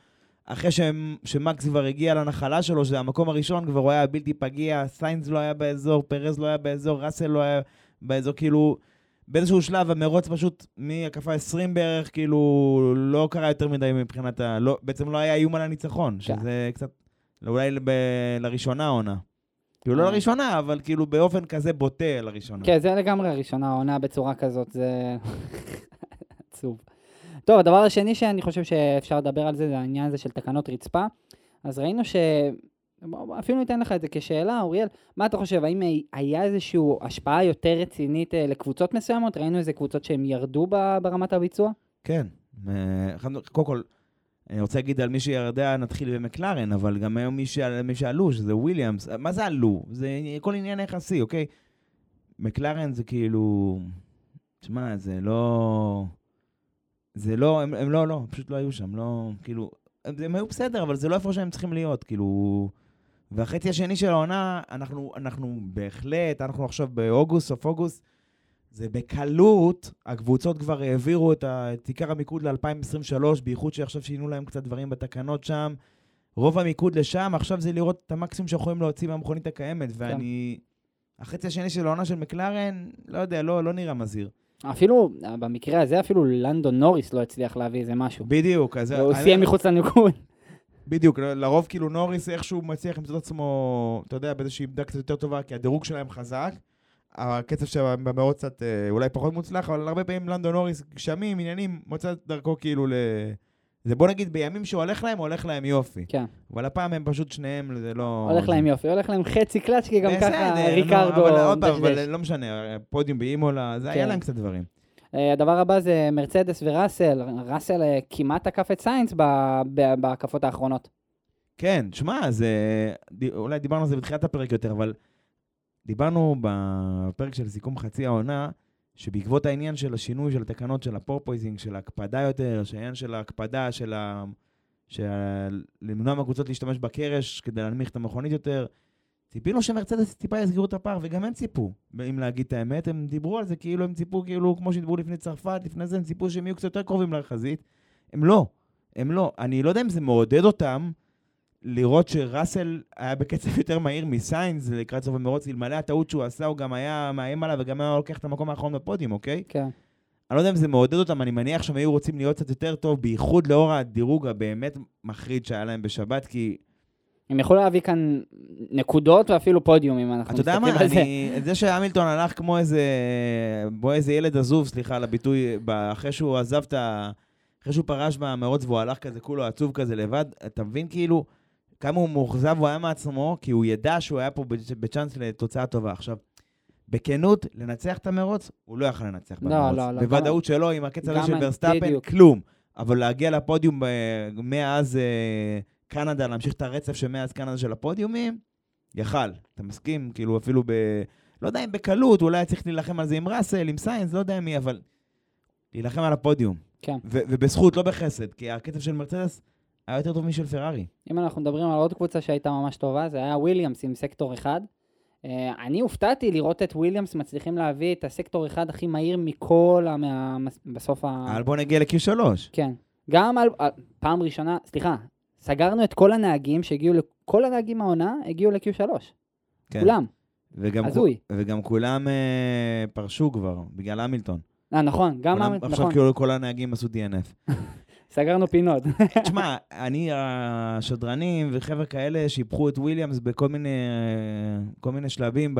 אחרי שהם- שמקס כבר הגיע לנחלה שלו, שזה המקום הראשון, כבר הוא היה בלתי פגיע, סיינס לא היה באזור, פרז לא היה באזור, ראסל לא היה באזור, כאילו, באיזשהו שלב המרוץ פשוט מהקפה 20 בערך, כאילו, לא קרה יותר מדי מבחינת ה... לא, בעצם לא היה איום על הניצחון, כן. שזה קצת, אולי ב, לראשונה העונה. כאילו, לא אה. לראשונה, אבל כאילו באופן כזה בוטה לראשונה. כן, זה לגמרי הראשונה, העונה בצורה כזאת, זה [LAUGHS] עצוב. טוב, הדבר השני שאני חושב שאפשר לדבר על זה, זה העניין הזה של תקנות רצפה. אז ראינו ש... אפילו ניתן לך את זה כשאלה, אוריאל, מה אתה חושב, האם היה איזושהי השפעה יותר רצינית אה, לקבוצות מסוימות? ראינו איזה קבוצות שהם ירדו ברמת הביצוע? כן. אה, קודם כל, אני רוצה להגיד על מי שירדה, נתחיל במקלרן, אבל גם היום מי, שעל, מי שעלו, שזה וויליאמס. מה זה עלו? זה כל עניין יחסי, אוקיי? מקלרן זה כאילו... תשמע, זה לא... זה לא, הם, הם לא, לא, פשוט לא היו שם, לא, כאילו... הם, הם היו בסדר, אבל זה לא איפה שהם צריכים להיות, כאילו... והחצי השני של העונה, אנחנו, אנחנו בהחלט, אנחנו עכשיו באוגוסט, סוף אוגוסט, זה בקלות, הקבוצות כבר העבירו את, ה, את עיקר המיקוד ל-2023, בייחוד שעכשיו שינו להם קצת דברים בתקנות שם. רוב המיקוד לשם, עכשיו זה לראות את המקסימום שיכולים להוציא מהמכונית הקיימת, ואני... החצי השני של העונה של מקלרן, לא יודע, לא, לא נראה מזהיר. אפילו, במקרה הזה אפילו לנדון נוריס לא הצליח להביא איזה משהו. בדיוק, אז... הוא סיים מחוץ לניקוד. בדיוק, לרוב כאילו נוריס איכשהו מצליח למצוא את עצמו, אתה יודע, באיזושהי עמדה קצת יותר טובה, כי הדירוג שלהם חזק. הקצב שלהם במאוד קצת אה, אולי פחות מוצלח, אבל הרבה פעמים לנדון נוריס, גשמים, עניינים, מוצא את דרכו כאילו ל... זה בוא נגיד, בימים שהולך להם, הולך להם יופי. כן. אבל הפעם הם פשוט שניהם, זה לא... הולך להם יופי, הולך להם חצי קלאץ', כי גם ככה ריקרדו אבל עוד פעם. אבל לא משנה, פודיום באימולה, זה היה כן. להם קצת דברים. אה, הדבר הבא זה מרצדס וראסל. ראסל אה, כמעט תקף את סיינס בהקפות האחרונות. כן, שמע, זה... אולי דיברנו על זה בתחילת הפרק יותר, אבל דיברנו בפרק של סיכום חצי העונה, שבעקבות העניין של השינוי של התקנות של ה-porpoising, של ההקפדה יותר, שהעניין של ההקפדה של ה... של למנוע מהקבוצות להשתמש בקרש כדי להנמיך את המכונית יותר, ציפינו שמרצדס טיפה יסגרו את הפער, וגם הם ציפו, אם להגיד את האמת, הם דיברו על זה כאילו הם ציפו, כאילו, כמו שדיברו לפני צרפת, לפני זה הם ציפו שהם יהיו קצת יותר קרובים לחזית. הם לא, הם לא. אני לא יודע אם זה מעודד אותם לראות שראסל היה בקצב יותר מהיר מסיינס לקראת סוף המרוץ, אלמלא הטעות שהוא עשה, הוא גם היה מאיים עליו וגם היה לוקח את המקום האחרון בפודיום, אוקיי? כן. אני לא יודע אם זה מעודד אותם, אני מניח שהם היו רוצים להיות קצת יותר טוב, בייחוד לאור הדירוג הבאמת מחריד שהיה להם בשבת, כי הם יכולו להביא כאן נקודות ואפילו פודיום, אם אנחנו אתה יודע מה, מסתכלים על זה. אני, זה שהמילטון הלך כמו איזה, בוא איזה ילד עזוב, סליחה על הביטוי, אחרי שהוא עזב את ה... אחרי שהוא פרש מהמרוץ והוא הלך כזה כולו עצוב כזה לבד, אתה מבין כאילו כמה הוא מאוכזב הוא היה מעצמו, כי הוא ידע שהוא היה פה בצ- בצ'אנס לתוצאה טובה. עכשיו, בכנות, לנצח את המרוץ, הוא לא יכל לנצח לא, במרוץ. לא, לא, בוודאות שלו, עם הקצב של ורסטאפן. כלום. אבל להגיע לפודיום ב- מאז אה, קנדה, להמשיך את הרצף שמאז קנדה של הפודיומים, יכל. אתה מסכים? כאילו אפילו ב... לא יודע אם בקלות, אולי היה צריך להילחם על זה עם ראסל, עם סיינס, לא יודע מי, אבל... להילחם על הפודיום. כן. ו- ובזכות, לא בחסד, כי הקצב של מרצדס היה יותר טוב משל פרארי. אם אנחנו מדברים על עוד קבוצה שהייתה ממש טובה, זה היה וויליאמס עם סקטור אחד. אה, אני הופתעתי לראות את וויליאמס מצליחים להביא את הסקטור אחד הכי מהיר מכל, מה... בסוף ה... אבל בוא נגיע ל-Q3. כן. גם על פעם ראשונה, סליחה, סגרנו את כל הנהגים שהגיעו, כל הנהגים העונה הגיעו ל-Q3. כן. כולם. וגם, הזוי. וגם כולם אה, פרשו כבר, בגלל המילטון. אה, נכון, גם, כולם, נכון, עכשיו כאילו כל הנהגים עשו DNF. [LAUGHS] סגרנו פינות. [LAUGHS] תשמע, אני, השדרנים וחבר'ה כאלה שיבחו את וויליאמס בכל מיני, כל מיני שלבים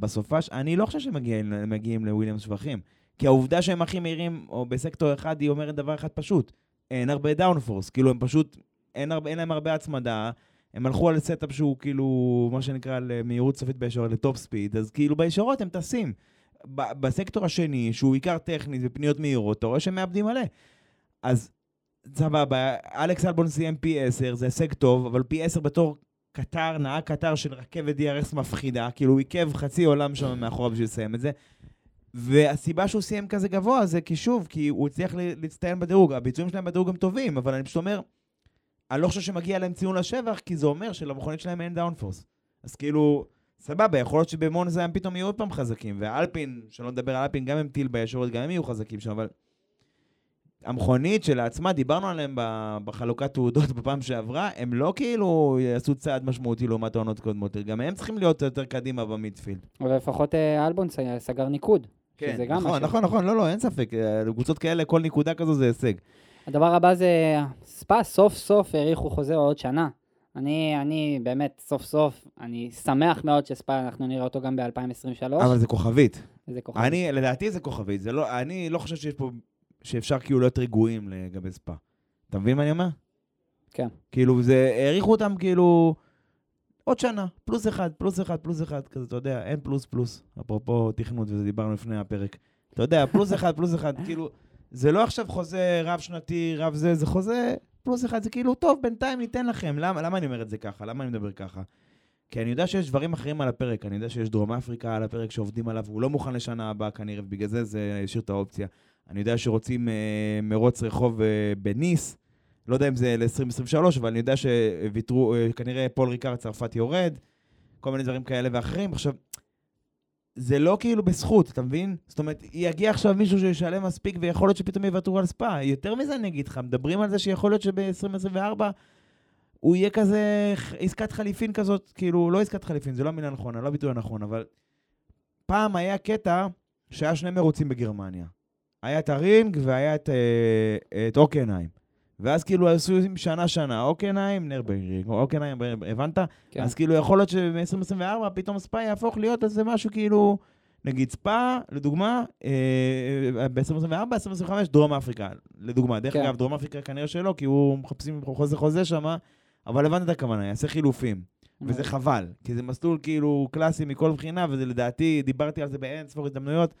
בסופש, אני לא חושב שהם מגיעים, מגיעים לוויליאמס שבחים. כי העובדה שהם הכי מהירים, או בסקטור אחד, היא אומרת דבר אחד פשוט. אין הרבה downforce. כאילו, הם פשוט, אין, הרבה, אין להם הרבה הצמדה. הם הלכו על setup שהוא כאילו, מה שנקרא, למהירות סופית בישורת, ל-top speed, אז כאילו בישורות הם טסים. בסקטור השני, שהוא בעיקר טכנית ופניות מהירות, אתה רואה שהם מאבדים מלא. אז סבבה, אלכס אלבון סיים P10, זה הישג טוב, אבל P10 בתור קטר, נהג קטר של רכבת DRS מפחידה, כאילו הוא עיכב חצי עולם שם מאחוריו בשביל לסיים את זה. והסיבה שהוא סיים כזה גבוה זה כי שוב, כי הוא הצליח להצטיין בדירוג. הביצועים שלהם בדירוג הם טובים, אבל אני פשוט אומר, אני לא חושב שמגיע להם ציון לשבח, כי זה אומר שלמכונית שלהם אין downforce. אז כאילו, סבבה, יכול להיות שבמונזה הם פתאום יהיו עוד פעם חזקים, ואלפין, שלא נדבר על אלפין, גם הם טיל בישורת, גם הם יהיו חזקים שם, אבל המכונית שלעצמה, דיברנו עליהם בחלוקת תעודות [LAUGHS] בפעם שעברה, הם לא כאילו יעשו צעד משמעותי לעומת העונות קודמות, גם הם צריכים להיות יותר קדימה ב-midfield. אבל לפחות אה, אלבון סגר ניקוד. גם נכון. נכון, נכון, לא, לא, אין ספק. אה, קבוצות כאלה, כל נקודה כזו זה הישג. הדבר הבא זה, ספא סוף סוף האריכו חוזה עוד שנה. אני, אני באמת, סוף סוף, אני שמח מאוד שספא, אנחנו נראה אותו גם ב-2023. אבל זה כוכבית. זה כוכב. אני, לדעתי זה כוכבית. זה לא, אני לא חושב שיש פה, שאפשר כאילו להיות רגועים לגבי ספא. אתה מבין מה אני אומר? כן. כאילו, זה, העריכו אותם כאילו עוד שנה, פלוס אחד, פלוס אחד, פלוס אחד, כזה, אתה יודע, אין פלוס פלוס. אפרופו תכנות, וזה דיברנו לפני הפרק. אתה יודע, פלוס אחד, פלוס אחד, כאילו, זה לא עכשיו חוזה רב-שנתי, רב זה, זה חוזה פלוס אחד, זה כאילו, טוב, בינתיים ניתן לכם. למה, למה אני אומר את זה ככה? למה אני מדבר ככה? כי אני יודע שיש דברים אחרים על הפרק, אני יודע שיש דרום אפריקה על הפרק שעובדים עליו, והוא לא מוכן לשנה הבאה כנראה, ובגלל זה זה השאיר את האופציה. אני יודע שרוצים אה, מרוץ רחוב אה, בניס, לא יודע אם זה ל-2023, אבל אני יודע שוויתרו, אה, כנראה פול ריקארד צרפת יורד, כל מיני דברים כאלה ואחרים. עכשיו, זה לא כאילו בזכות, אתה מבין? זאת אומרת, יגיע עכשיו מישהו שישלם מספיק ויכול להיות שפתאום יוותרו על Spa. יותר מזה אני אגיד לך, מדברים על זה שיכול להיות שב-2024 הוא יהיה כזה עסקת חליפין כזאת, כאילו, לא עסקת חליפין, זה לא המילה הנכונה, לא הביטוי הנכון, אבל פעם היה קטע שהיה שני מרוצים בגרמניה. היה את הרינג והיה את, אה, את אוקנהיים. ואז כאילו עשו שנה-שנה, אוקנהיים, נרברינג, אוקנהיים, הבנת? כן. אז כאילו יכול להיות שב-2024 פתאום ספאי יהפוך להיות איזה משהו כאילו נגיד ספא, לדוגמה, אה, ב-2024, 2025, דרום אפריקה, לדוגמה. דרך כן. אגב, דרום אפריקה כנראה שלא, כי הוא מחפשים חוזה חוזה שם, אבל הבנת את הכוונה, יעשה חילופים. וזה חבל, כי זה מסלול כאילו קלאסי מכל בחינה, וזה לדעתי, דיברתי על זה באין ספור הזדמנויות,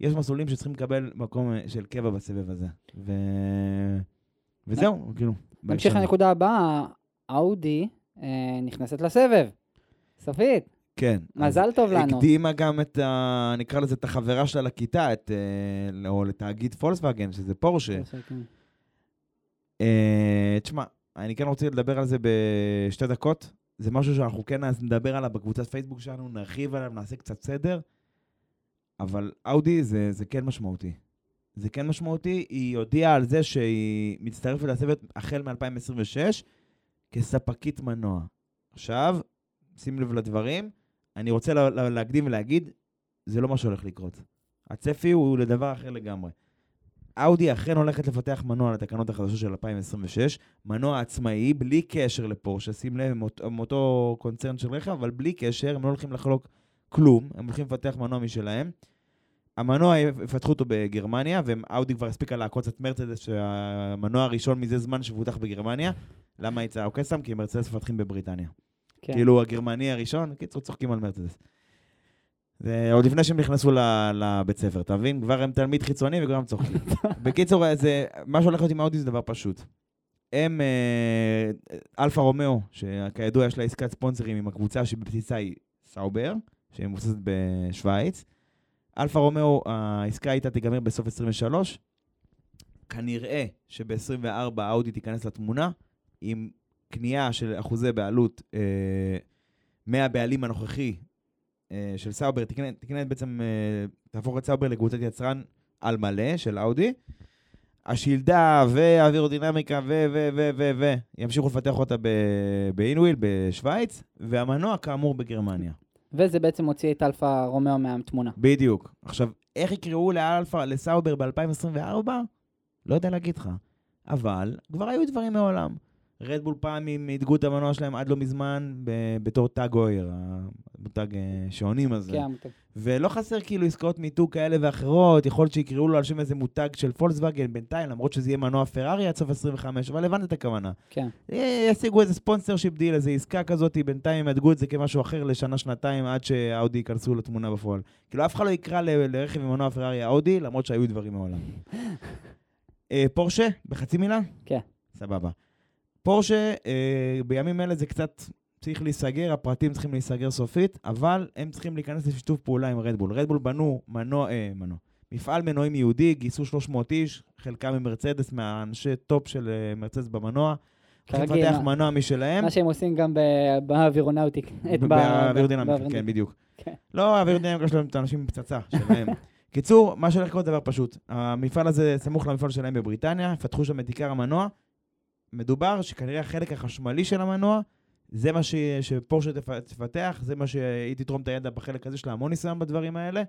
יש מסלולים שצריכים לקבל מקום אה, של קבע בסבב הזה. ו... וזהו, כאילו. נמשיך. לנקודה הבאה, אאודי אה, נכנסת לסבב. סופית, כן. מזל טוב לנו. הקדימה גם את ה... נקרא לזה את החברה שלה לכיתה, את... אה, או לתאגיד פולקסווגן, שזה פורשה. אה, תשמע, אני כן רוצה לדבר על זה בשתי דקות. זה משהו שאנחנו כן נדבר עליו בקבוצת פייסבוק שלנו, נרחיב עליו, נעשה קצת סדר. אבל אאודי זה, זה כן משמעותי. זה כן משמעותי, היא הודיעה על זה שהיא מצטרפת לצוות החל מ-2026 כספקית מנוע. עכשיו, שים לב לדברים, אני רוצה לה, לה, להקדים ולהגיד, זה לא מה שהולך לקרות. הצפי הוא לדבר אחר לגמרי. אאודי אכן הולכת לפתח מנוע לתקנות החדשות של 2026, מנוע עצמאי, בלי קשר לפורשה, שים לב, הם אות- הם אותו קונצרן של רכב, אבל בלי קשר, הם לא הולכים לחלוק כלום, הם הולכים לפתח מנוע משלהם. המנוע, יפתחו אותו בגרמניה, ואאודי כבר הספיקה לעקוץ את מרצדס, שהמנוע הראשון מזה זמן שפותח בגרמניה. למה צעקה סתם? כי מרצדס מפתחים בבריטניה. כן. כאילו הגרמני הראשון, קיצור, צוחקים על מרצדס. זה עוד לפני שהם נכנסו לבית ספר, אתה מבין? כבר הם תלמיד חיצוני וכבר הם צוחקים. [LAUGHS] בקיצור, זה, מה שהולך להיות עם האודי זה דבר פשוט. הם, אה, אלפה רומאו, שכידוע יש לה עסקת ספונסרים עם הקבוצה שבבסיסה היא סאובר, שהיא מבוססת בשוויץ. אלפה רומאו, העסקה איתה תיגמר בסוף 23. כנראה שב-24 אאודי תיכנס לתמונה, עם קנייה של אחוזי בעלות אה, מהבעלים הנוכחי אה, של סאובר, תקנה, תקנה בעצם, אה, תהפוך את סאובר לקבוצת יצרן על מלא של אאודי. השילדה והאווירודינמיקה ו... ו... ו... ו... ו... ימשיכו לפתח אותה בהינוויל בשוויץ, והמנוע כאמור בגרמניה. וזה בעצם הוציא את אלפה רומאו מהתמונה. בדיוק. עכשיו, איך יקראו לאלפה, לסאובר ב-2024? לא יודע להגיד לך. אבל כבר היו דברים מעולם. רדבול פעם הם תייגו את המנוע שלהם עד לא מזמן ב- בתור TAG Heuer, המותג אה, שעונים הזה. כן, המותג. ולא חסר כאילו עסקאות מיתוג כאלה ואחרות, יכול להיות שיקראו לו על שם איזה מותג של פולקסווגן בינתיים, למרות שזה יהיה מנוע פרארי עד סוף 25, אבל הבנת את הכוונה. כן. אה, ישיגו איזה ספונסר שיפ דיל, איזה עסקה כזאת, בינתיים יתייגו את זה כמשהו אחר לשנה-שנתיים עד שאאודי ייכנסו לתמונה בפועל. כאילו אף אחד לא יקרא ל- לרכב עם מנוע פרארי אאודי, למרות שהיו דברים מעולם. [LAUGHS] אה, פורשה, בחצי מילה? כן. סבבה. פורשה, אה, בימים אלה זה קצת צריך להיסגר, הפרטים צריכים להיסגר סופית, אבל הם צריכים להיכנס לשיתוף פעולה עם רדבול. רדבול בנו מנוע, אה, מנוע. מפעל מנועים ייעודי, גייסו 300 איש, חלקם ממרצדס, מהאנשי top של אה, מרצדס במנוע. הולכים לפתח מנוע משלהם. מה שהם עושים גם באווירונאוטיק. באווירודינמיקה, באוויר- כן, בדיוק. כן. לא, האווירודינמיקה שלהם את האנשים עם פצצה שלהם. [LAUGHS] קיצור, מה שהולך לקרות דבר פשוט. המפעל הזה סמוך למפעל שלהם בבריטניה, פתחו שם את עיקר המנוע. מדובר שכנראה החלק החשמלי של המנוע, זה מה ש... שפורשה תפ... תפתח, זה מה שהיא תתרום את הידע בחלק הזה, יש לה המון ניסיון בדברים האלה.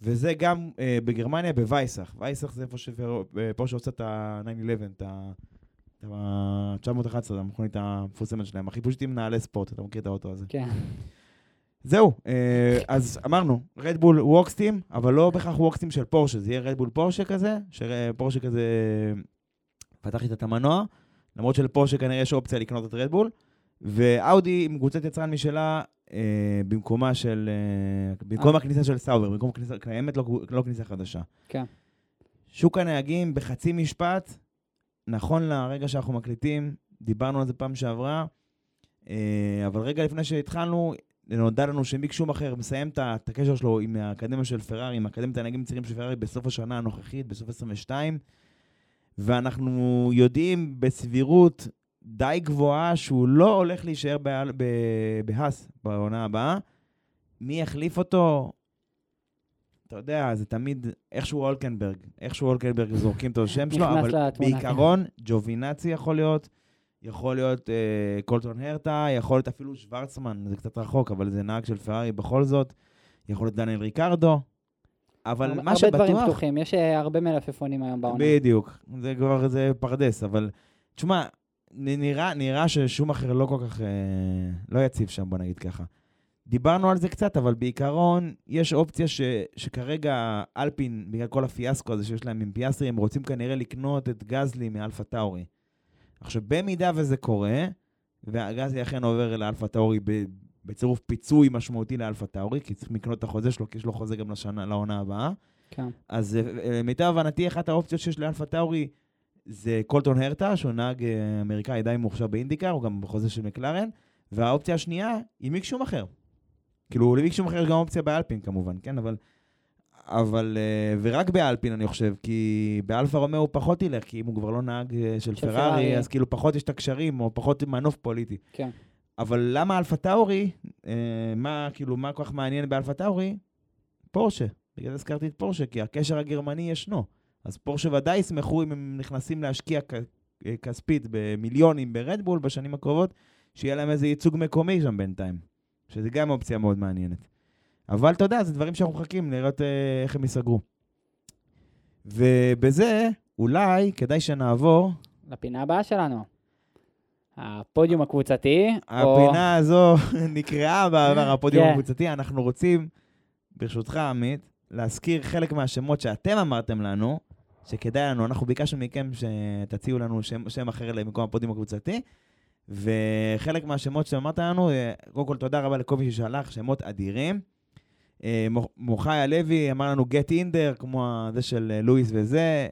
וזה גם אה, בגרמניה, בווייסח. וייסח זה איפה שפורשה עושה את ה-911, את ה... את ה-911, המכונית המפורסמת שלהם. החיפושית עם נעלי ספורט, אתה מכיר את האוטו הזה. כן. זהו, אה, אז אמרנו, רדבול works team, אבל לא בהכרח works team של פורשה, זה יהיה רדבול פורשה כזה, שפורשה כזה פתח איתה את המנוע, למרות שלפורשה כנראה יש אופציה לקנות את רדבול, ואאודי עם קבוצת יצרן משלה, אה, במקומה של, אה, במקום אה. הכניסה של סאובר, במקום כניסה קיימת, לא, לא כניסה חדשה. כן. שוק הנהגים בחצי משפט, נכון לרגע שאנחנו מקליטים, דיברנו על זה פעם שעברה, אה, אבל רגע לפני שהתחלנו, נודע לנו שמיק שומאחר מסיים את הקשר שלו עם האקדמיה של פרארי, עם האקדמיית הנהגים הצעירים של פרארי בסוף השנה הנוכחית, בסוף 22, ואנחנו יודעים בסבירות די גבוהה שהוא לא הולך להישאר בהאס בעונה הבאה. מי יחליף אותו? אתה יודע, זה תמיד איכשהו אולקנברג, איכשהו אולקנברג זורקים את השם שלו, אבל כן. בעיקרון ג'ובינצי יכול להיות, יכול להיות אה, קולטון הרטה, יכול להיות אפילו שוורצמן, זה קצת רחוק, אבל זה נהג של פרארי בכל זאת, יכול להיות דניאל ריקרדו, אבל מה הרבה דברים שבטוח... פתוחים, יש אה, הרבה מלפפונים היום בעונה. בדיוק, זה כבר זה פרדס, אבל תשמע, נראה, נראה ששום אחר לא כל כך, אה, לא יציב שם, בוא נגיד ככה. דיברנו על זה קצת, אבל בעיקרון, יש אופציה ש, שכרגע אלפין, בגלל כל הפיאסקו הזה שיש להם עם פיאסרי, הם רוצים כנראה לקנות את גזלי מאלפה טאורי. עכשיו, במידה וזה קורה, והגזלי אכן עובר לאלפה טאורי בצירוף פיצוי משמעותי לאלפה טאורי, כי צריך לקנות את החוזה שלו, כי יש לו חוזה גם לשנה, לעונה הבאה. כן. אז אה, אה, למיטב הבנתי, אחת האופציות שיש לאלפה טאורי זה קולטון הרטה, שהוא נהג אה, אמריקאי די מוכשר באינדיקר, הוא גם בחוזה של מקלרן, והאופציה השנייה היא מיק שומאכר. כאילו, למיק שומאכר יש גם אופציה באלפין כמובן, כן? אבל... אבל... ורק באלפין, אני חושב, כי באלפה רומאו הוא פחות ילך, כי אם הוא כבר לא נהג של של פרארי, פרארי. אז כאילו פחות יש את הקשרים, או פחות מנוף פוליטי. כן. אבל למה אלפה טאורי, אה, מה, כאילו, מה כל כך מעניין באלפה טאורי? פורשה. בגלל זה הזכרתי את פורשה, כי הקשר הגרמני ישנו. אז פורשה ודאי ישמחו אם הם נכנסים להשקיע אה, כספית במיליונים ברדבול בשנים הקרובות, שיהיה להם איזה ייצוג מקומי שם בינתיים. שזה גם אופציה מאוד מעניינת. אבל אתה יודע, זה דברים שאנחנו מחכים לראות אה, איך הם ייסגרו. ובזה, אולי כדאי שנעבור לפינה הבאה שלנו. הפודיום הקבוצתי. או- הפינה הזו [LAUGHS] נקראה בעבר הפודיום כן. הקבוצתי. אנחנו רוצים, ברשותך, עמית, להזכיר חלק מהשמות שאתם אמרתם לנו, שכדאי לנו, אנחנו ביקשנו מכם שתציעו לנו שם, שם אחר למקום הפודיום הקבוצתי, וחלק מהשמות שאמרת לנו, אה, קודם כל תודה רבה לכל מי ששלח, שמות אדירים. אה, מוח- מוחאי הלוי אמר לנו גט אינדר, כמו זה של אה, לואיס וזה.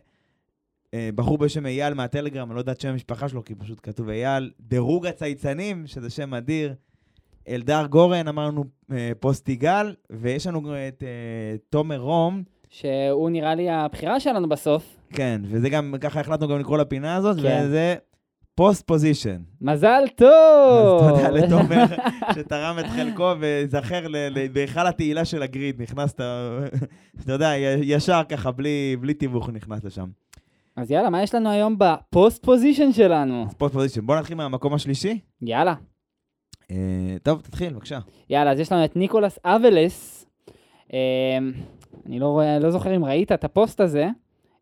אה, בחור בשם אייל מהטלגרם, אני לא יודע את שם המשפחה שלו, כי פשוט כתוב אייל. דירוג הצייצנים, שזה שם אדיר. אלדר גורן, אמרנו אה, פוסט יגאל, ויש לנו את אה, תומר רום, שהוא נראה לי הבחירה שלנו בסוף. כן, וזה גם, ככה החלטנו גם לקרוא לפינה הזאת, כן. וזה post position. מזל טוב! אז תודה לתומר [LAUGHS] שתרם את חלקו וזכר בהיכל התהילה של הגריד, נכנסת, אתה יודע, ישר ככה, בלי, בלי תיווך נכנס לשם. אז יאללה, מה יש לנו היום ב post position שלנו? post position. בוא נתחיל מהמקום השלישי. יאללה. אה, טוב, תתחיל, בבקשה. יאללה, אז יש לנו את ניקולס אבלס. אה, אני לא, לא זוכר אם ראית את הפוסט הזה,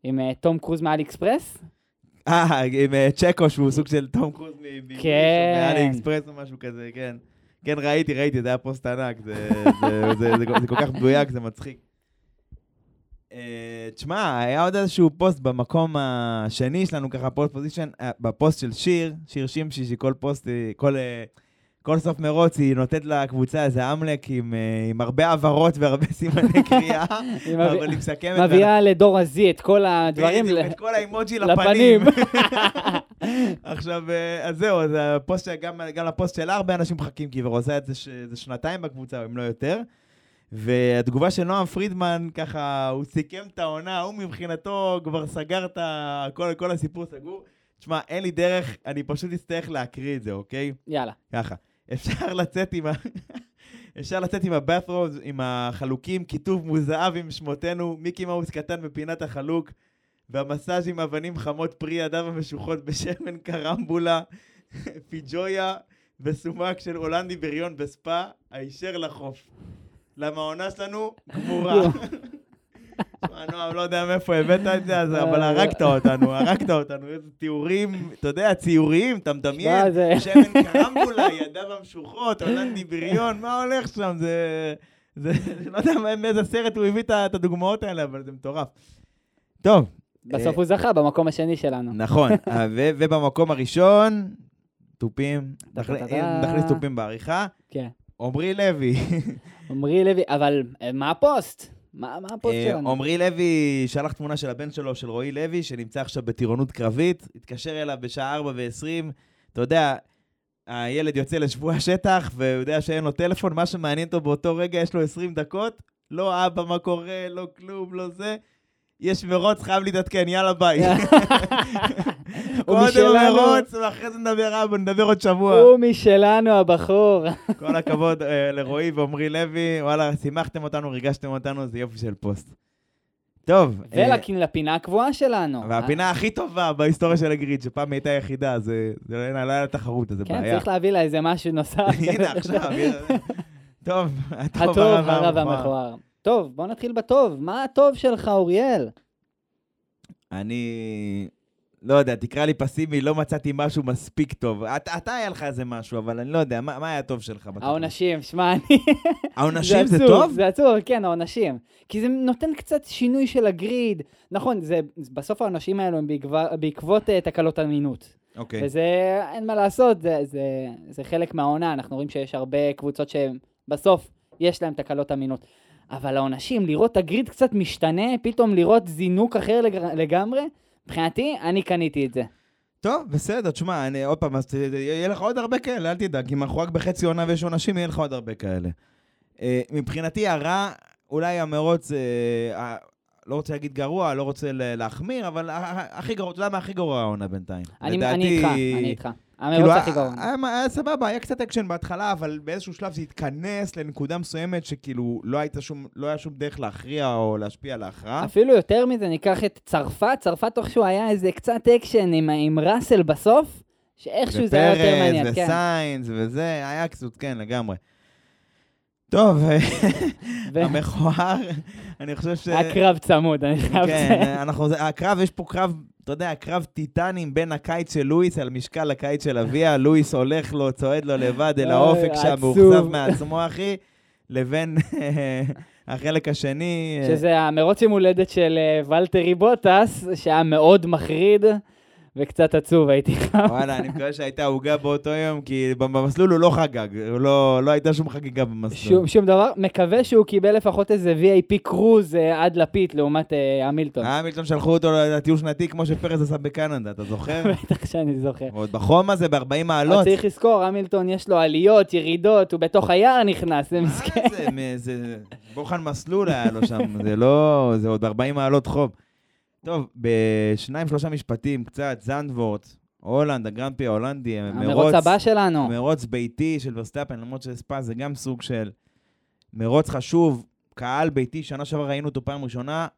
עם אה, תום קרוז מעלי אקספרס. אה, עם אה, צ'קו, שהוא סוג של תום קרוז כן. מעלי אקספרס או משהו כזה, כן. כן, ראיתי, ראיתי, זה היה פוסט ענק, זה, זה, זה, זה, זה כל כך מדויק, זה מצחיק. אה, תשמע, היה עוד איזשהו פוסט במקום השני שלנו, ככה post position, אה, בפוסט של שיר, שיר שמשי, שכל פוסט, אה, כל, כל סוף מרוץ היא נותנת לקבוצה איזה אמלק עם, עם הרבה הבהרות והרבה [LAUGHS] סימני קריאה, [LAUGHS] אבל היא מסכמת. מביאה לדור הזי את כל הדברים. בדיוק, ל- את כל האימוג'י [LAUGHS] לפנים. עכשיו, אז זהו, אז הפוסט, גם, גם לפוסט שלה הרבה אנשים מחכים, כי היא עושה את זה, זה שנתיים בקבוצה, אם לא יותר. והתגובה של נועם פרידמן, ככה, הוא סיכם את העונה, הוא מבחינתו כבר סגר את ה... כל, כל הסיפור סגור. תשמע, אין לי דרך, אני פשוט אצטרך להקריא את זה, אוקיי? יאללה. ככה, אפשר לצאת עם ה... [LAUGHS] אפשר לצאת עם הבאת'רוז, עם החלוקים, כיתוב מוזהב עם שמותינו, מיקי מאוס קטן בפינת החלוק, והמסאז' עם אבנים חמות פרי ידיו המשוחות בשמן קרמבולה, [LAUGHS] פיג'ויה וסומק של הולנדי בריון בספא, הישר לחוף. למה העונה שלנו [LAUGHS] גמורה. שמע, נועם, לא יודע מאיפה הבאת את זה, אז- אבל הרגת אותנו, הרגת אותנו. איזה תיאורים, אתה יודע, ציוריים, אתה מדמיין. שמע, זה- שמן קרמבולה, ידיו המשוחות, הולנדי בריון, מה הולך שם? זה... זה... לא יודע מה- מאיזה סרט הוא הביא את ה- את הדוגמאות האלה, אבל זה מטורף. טוב, בסוף הוא זכה במקום השני שלנו. נכון, אה, ו- ובמקום הראשון, תופים. נכניס תופים בעריכה, כן. עמרי לוי. עמרי לוי, אבל אה, מה הפוסט? מה מה הפוסט אה, שלנו? עמרי לוי שלח תמונה של הבן שלו, של רועי לוי, שנמצא עכשיו בטירונות קרבית, התקשר אליו בשעה 4 ו-20, אתה יודע, הילד יוצא לשבוע שטח, והוא יודע שאין לו טלפון, מה שמעניין אותו באותו רגע, יש לו 20 דקות, לא אבא, מה קורה, לא כלום, לא זה. יש מרוץ, חייב להתעדכן, יאללה ביי. [LAUGHS] קודם. מרוץ, ואחרי זה נדבר אבא, נדבר עוד שבוע. הוא משלנו, הבחור. [LAUGHS] כל הכבוד אה, לרועי ועמרי לוי, וואלה, שימחתם אותנו, ריגשתם אותנו, זה יופי של פוסט. טוב, אה, ולפינה הקבועה שלנו. והפינה הכי טובה בהיסטוריה של הגריד, שפעם הייתה יחידה, זה לא היה תחרות, אז זה כן, בעיה. צריך להביא לה איזה משהו נוסף. [LAUGHS] הנה, עכשיו. טוב, הטוב, הרע והמכוער. טוב, בוא נתחיל בטוב. מה הטוב שלך, אוריאל? אני... לא יודע, תקרא לי פסימי, לא מצאתי משהו מספיק טוב. אתה, אתה היה לך איזה משהו, אבל אני לא יודע, מה, מה היה טוב שלך? בתוכנית? העונשים, שמע, אני... העונשים זה עצוב, טוב? זה עצוב, כן, העונשים. כי זה נותן קצת שינוי של הגריד. נכון, זה, בסוף העונשים האלו הם בעקב- בעקבות אה, תקלות אמינות. אוקיי. וזה, אין מה לעשות, זה, זה, זה חלק מהעונה, אנחנו רואים שיש הרבה קבוצות שבסוף יש להן תקלות אמינות. אבל העונשים, לראות הגריד קצת משתנה, פתאום לראות זינוק אחר לג... לגמרי, מבחינתי, אני קניתי את זה. טוב, בסדר, תשמע, אני עוד פעם, יהיה לך עוד הרבה כאלה, אל תדאג, אם אנחנו רק בחצי עונה ויש עונשים, יהיה לך עוד הרבה כאלה. אה, מבחינתי הרע, אולי המרוץ, אה, לא רוצה להגיד גרוע, לא רוצה להחמיר, אבל הכי גרוע, אתה יודע מה הכי גרוע העונה בינתיים? אני, לדעתי- אני איתך, אני איתך. כאילו, המרוץ הכי גרוע. היה- היה סבבה, היה קצת אקשן בהתחלה, אבל באיזשהו שלב זה התכנס לנקודה מסוימת שכאילו לא הייתה שום, לא היה שום דרך להכריע או להשפיע על ההכרעה. אפילו יותר מזה, ניקח את צרפת, צרפת איכשהו היה איזה קצת אקשן עם, עם ראסל בסוף, שאיכשהו זה היה יותר מעניין, ופרז כן. וסיינס וזה, היה קצת, כן, לגמרי. טוב, ו- המכוער, אני חושב ש... היה קרב צמוד, אני חייב כן, לציין. אנחנו, הקרב, יש פה קרב, אתה יודע, קרב טיטנים בין הקיץ של לואיס על משקל הקיץ של אביה, [LAUGHS] לואיס הולך לו, צועד לו לבד אלי, האופק שם. מאוכזב מעצמו, אחי, לבין החלק השני. אה, שזה המרוץ יום הולדת של אה, ולטרי בוטס, שהיה מאוד מחריד וקצת עצוב, הייתי [LAUGHS] חייב. וואלה, אני מקווה שהייתה עוגה באותו יום, כי במסלול הוא לא חגג, הוא לא, לא הייתה שום חגיגה במסלול. שום, שום דבר, מקווה שהוא קיבל לפחות איזה VIP קרוז אה, עד לפיד לעומת אה, המילטון. המילטון שלחו אותו לטיול שנתי כמו שפרז עשה בקנדה, אתה זוכר? [LAUGHS] בטח שאני זוכר. עוד בחום הזה, ב-40 מעלות. צריך לזכור, המילטון יש לו עליות, ירידות, הוא בתוך היער נכנס, זה מסכן. מה זה, זה בוחן מסלול היה לו שם, זה לא, זה עוד ב-40 מעלות חום. טוב, בשניים, שלושה משפטים, קצת, זנדוורט, הולנד, ה Grand Prix ההולנדי, המרוץ הבא שלנו. מרוץ ביתי של ורסטאפן, למרות שספא זה גם סוג של מרוץ חשוב, קהל ביתי, שנה שעברה ראינו אותו פעם ראשונה.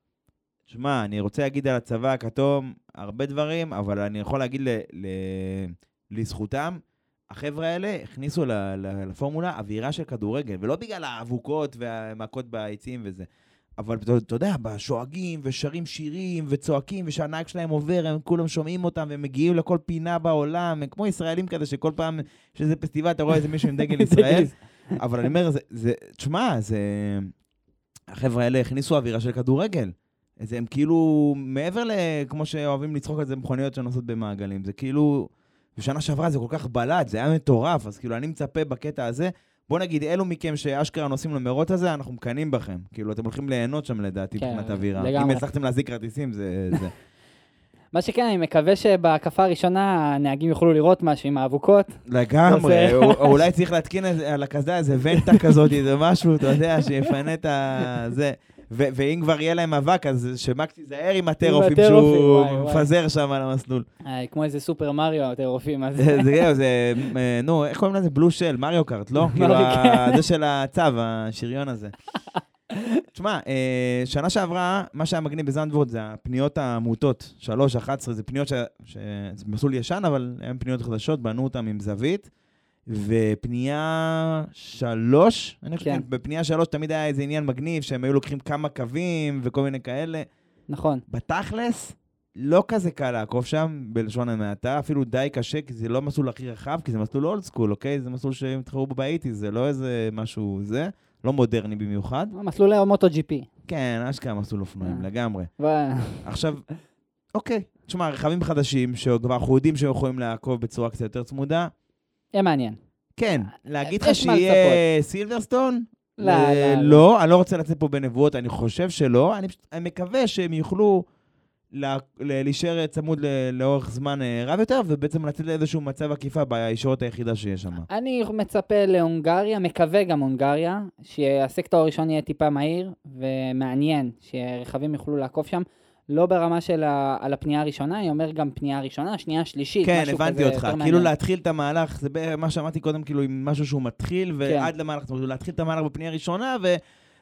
שמע, אני רוצה להגיד על הצבא הכתום הרבה דברים, אבל אני יכול להגיד ל, ל, לזכותם, החבר'ה האלה הכניסו ל, ל, לפורמולה אווירה של כדורגל, ולא בגלל האבוקות והמכות ביציעים וזה. אבל אתה, יודע, בשואגים ושרים שירים וצועקים, ושהנהג שלהם עובר, הם כולם שומעים אותם, והם מגיעים לכל פינה בעולם, הם כמו ישראלים כזה, שכל פעם יש איזה פסטיבל, אתה רואה איזה מישהו עם דגל [LAUGHS] ישראל. אבל אני אומר, זה, זה, תשמע, זה... החבר'ה האלה הכניסו אווירה של כדורגל. זה הם כאילו, מעבר ל... כמו שאוהבים לצחוק על זה מכוניות שנוסעות במעגלים, זה כאילו... בשנה שעברה זה כל כך בלט, זה היה מטורף, אז כאילו אני מצפה בקטע הזה, בוא נגיד, אלו מכם שאשכרה נוסעים למרוץ הזה, אנחנו מקנאים בכם. כאילו, אתם הולכים ליהנות שם לדעתי כן, מבחינת אווירה. אם לגמרי. הצלחתם להזיק כרטיסים, זה... זה. [LAUGHS] מה שכן, אני מקווה שבהקפה הראשונה הנהגים יוכלו לראות משהו עם האבוקות. לגמרי, [LAUGHS] או- או אולי צריך להתקין על הקסדה איזה ונטה כזאת, איזה משהו, אתה יודע, שיפנה את ה... זה. ו- ואם כבר יהיה להם אבק, אז שמקס ייזהר עם הטרופים הטרופים, שהוא. מפזר שם על המסלול. אה, כמו איזה סופר מריו, הטירופים, אז... זה, זה, זה, אה, נו, איך קוראים לזה? בלו של, מריו קארט, לא? [LAUGHS] כאילו. זה של הצו, השריון הזה. [LAUGHS] תשמע, אה, שנה שעברה, מה שהיה מגניב בזנדוורד זה הפניות המוטות, 3, 11, זה פניות. ש... זה מסלול ישן, אבל הן פניות חדשות, בנו אותן עם זווית. ופנייה שלוש, אני חושב, כן. כן. בפנייה שלוש תמיד היה איזה עניין מגניב, שהם היו לוקחים כמה קווים וכל מיני כאלה. נכון. בתכלס, לא כזה קל לעקוב שם, בלשון המעטה, אפילו די קשה, כי זה לא המסלול הכי רחב, כי זה מסלול אולד סקול, אוקיי? זה מסלול שהם התחרו בו באיטי, זה לא איזה משהו זה, לא מודרני במיוחד. מסלולי המוטו ג'י פי. כן, אשכרה מסלול אופנועים, אה. לגמרי. עכשיו, אוקיי, תשמע, רכבים חדשים, שכבר אנחנו יודעים שהם יכולים לעקוב בצורה קצת יותר צמודה, יהיה מעניין. כן, להגיד לך יש מה שיהיה סילברסטון? לא, אה, לא, לא. לא, אני לא רוצה לצאת פה בנבואות, אני חושב שלא. אני מקווה שהם יוכלו להישאר צמוד לאורך זמן אה, רב יותר, ובעצם לתת איזשהו מצב עקיפה בישורת היחידה שיש שם. אני מצפה להונגריה, מקווה גם הונגריה, שהסקטור הראשון יהיה טיפה מהיר ומעניין, שרכבים יוכלו לעקוף שם. לא ברמה של ה... על הפנייה הראשונה, אני אומר גם פנייה ראשונה, שנייה, שלישית, כן, משהו הבנתי כזה אותך. יותר כאילו מעניין. להתחיל את המהלך, זה מה שאמרתי קודם, כאילו עם משהו שהוא מתחיל, ועד כן. למהלך, זאת אומרת, להתחיל את המהלך בפנייה ראשונה, ו...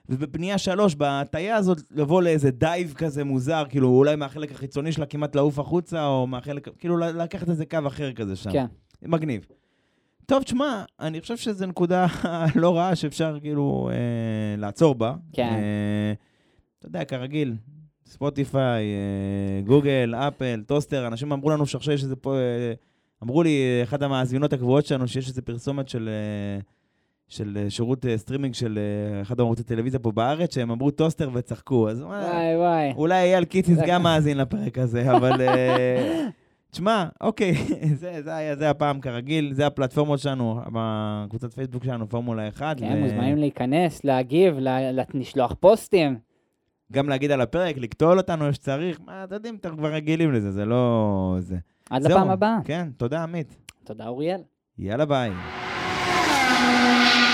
ובפנייה שלוש, בהטייה הזאת, לבוא לאיזה dive כזה מוזר, כאילו אולי מהחלק החיצוני שלה כמעט לעוף החוצה, או מהחלק, כאילו לקחת איזה קו אחר כזה שם. כן. מגניב. טוב, תשמע, אני חושב שזו נקודה [LAUGHS] לא רעה שאפשר כאילו אה, לעצור בה. כן. אה, אתה יודע, כרגיל, ספוטיפיי, אה, גוגל, אפל, טוסטר, אנשים אמרו לנו שעכשיו יש איזה פה... אה, אמרו לי, אחת המאזינות הקבועות שלנו, שיש איזה פרסומת של, אה, של אה, שירות אה, סטרימינג של אה, אחד ערוצי טלוויזיה פה בארץ, שהם אמרו טוסטר וצחקו. אז וואי, וואי. אולי אייל קיציס גם מאזין לפרק הזה, אבל... אה, [LAUGHS] תשמע, אוקיי, [LAUGHS] זה, זה, היה- זה הפעם כרגיל, זה הפלטפורמות שלנו, בקבוצת פייסבוק שלנו, פורמולה 1. כן, מוזמנים להיכנס, להגיב, ל- לשלוח פוסטים. גם להגיד על הפרק, לקטול אותנו איך שצריך, מה, אתם יודעים, אתם כבר רגילים לזה, זה לא... זה... עד זהו. לפעם הבאה. כן, תודה, עמית. תודה, אוריאל. יאללה, ביי. Thank you.